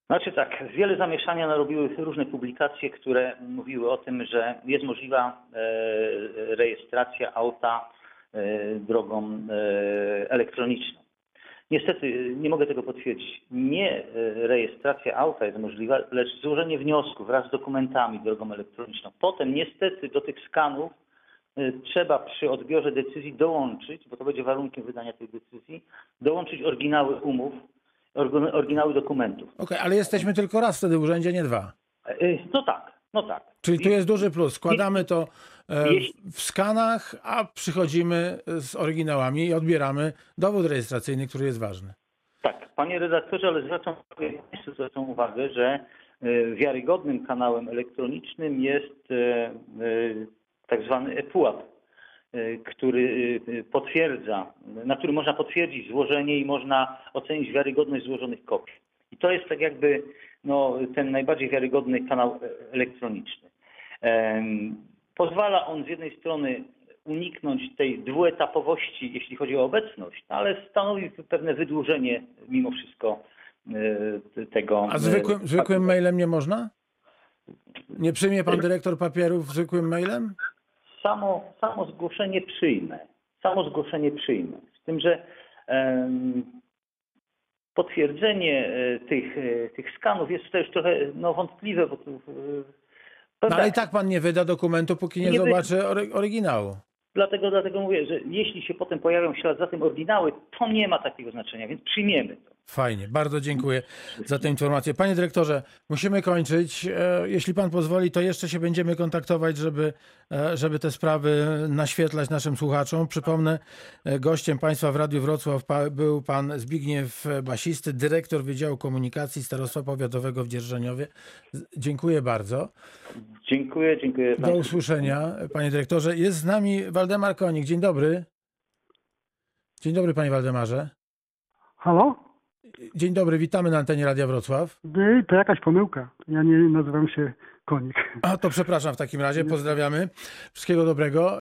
[SPEAKER 11] Znaczy tak, wiele zamieszania narobiły różne publikacje, które mówiły o tym, że jest możliwa e, rejestracja auta e, drogą e, elektroniczną. Niestety e, nie mogę tego potwierdzić. Nie e, rejestracja auta jest możliwa, lecz złożenie wniosku wraz z dokumentami drogą elektroniczną. Potem niestety do tych skanów e, trzeba przy odbiorze decyzji dołączyć, bo to będzie warunkiem wydania tej decyzji, dołączyć oryginały umów, orygina- oryginały dokumentów.
[SPEAKER 1] Okej, ale jesteśmy tylko raz wtedy w urzędzie, nie dwa.
[SPEAKER 11] No tak, no tak.
[SPEAKER 1] Czyli tu jest duży plus. Składamy to e, w skanach, a przychodzimy z oryginałami i odbieramy dowód rejestracyjny, który jest ważny.
[SPEAKER 11] Tak, panie redaktorze, ale zwracam uwagę, zwracam uwagę, że e, wiarygodnym kanałem elektronicznym jest e, tak zwany ePUAP, który potwierdza, na którym można potwierdzić złożenie i można ocenić wiarygodność złożonych kopii. I to jest tak jakby no, ten najbardziej wiarygodny kanał e, elektroniczny. Pozwala on z jednej strony uniknąć tej dwuetapowości, jeśli chodzi o obecność, no, ale stanowi pewne wydłużenie mimo wszystko e, tego.
[SPEAKER 1] A zwykłym,
[SPEAKER 11] e,
[SPEAKER 1] zwykłym mailem nie można? Nie przyjmie pan dyrektor papierów zwykłym mailem?
[SPEAKER 11] Samo, samo zgłoszenie przyjmę. Samo zgłoszenie przyjmę. Z tym, że potwierdzenie e, tych, e, tych skanów jest już trochę no, wątpliwe, bo tu, e,
[SPEAKER 1] No ale i tak pan nie wyda dokumentu, póki nie,
[SPEAKER 11] Nie
[SPEAKER 1] zobaczy ory, oryginału.
[SPEAKER 11] Dlatego, dlatego mówię, że jeśli się potem pojawią ślad za tym oryginały, to nie ma takiego znaczenia, więc przyjmiemy to.
[SPEAKER 1] Fajnie, bardzo dziękuję za tę informację. Panie dyrektorze, musimy kończyć. E, Jeśli pan pozwoli, to jeszcze się będziemy kontaktować, żeby, e, żeby te sprawy naświetlać naszym słuchaczom. Przypomnę, e, gościem państwa w Radiu Wrocław był pan Zbigniew Basisty, dyrektor Wydziału Komunikacji Starostwa Powiatowego w Dzierżoniowie. Dziękuję bardzo.
[SPEAKER 11] Dziękuję, dziękuję.
[SPEAKER 1] Do usłyszenia, panie dyrektorze. Jest z nami Waldemar Konik. Dzień dobry. Dzień dobry, panie Waldemarze.
[SPEAKER 12] Halo?
[SPEAKER 1] Dzień dobry, witamy na antenie Radia Wrocław.
[SPEAKER 12] To jakaś pomyłka. Ja nie nazywam się konik.
[SPEAKER 1] A to przepraszam w takim razie, pozdrawiamy. Wszystkiego dobrego.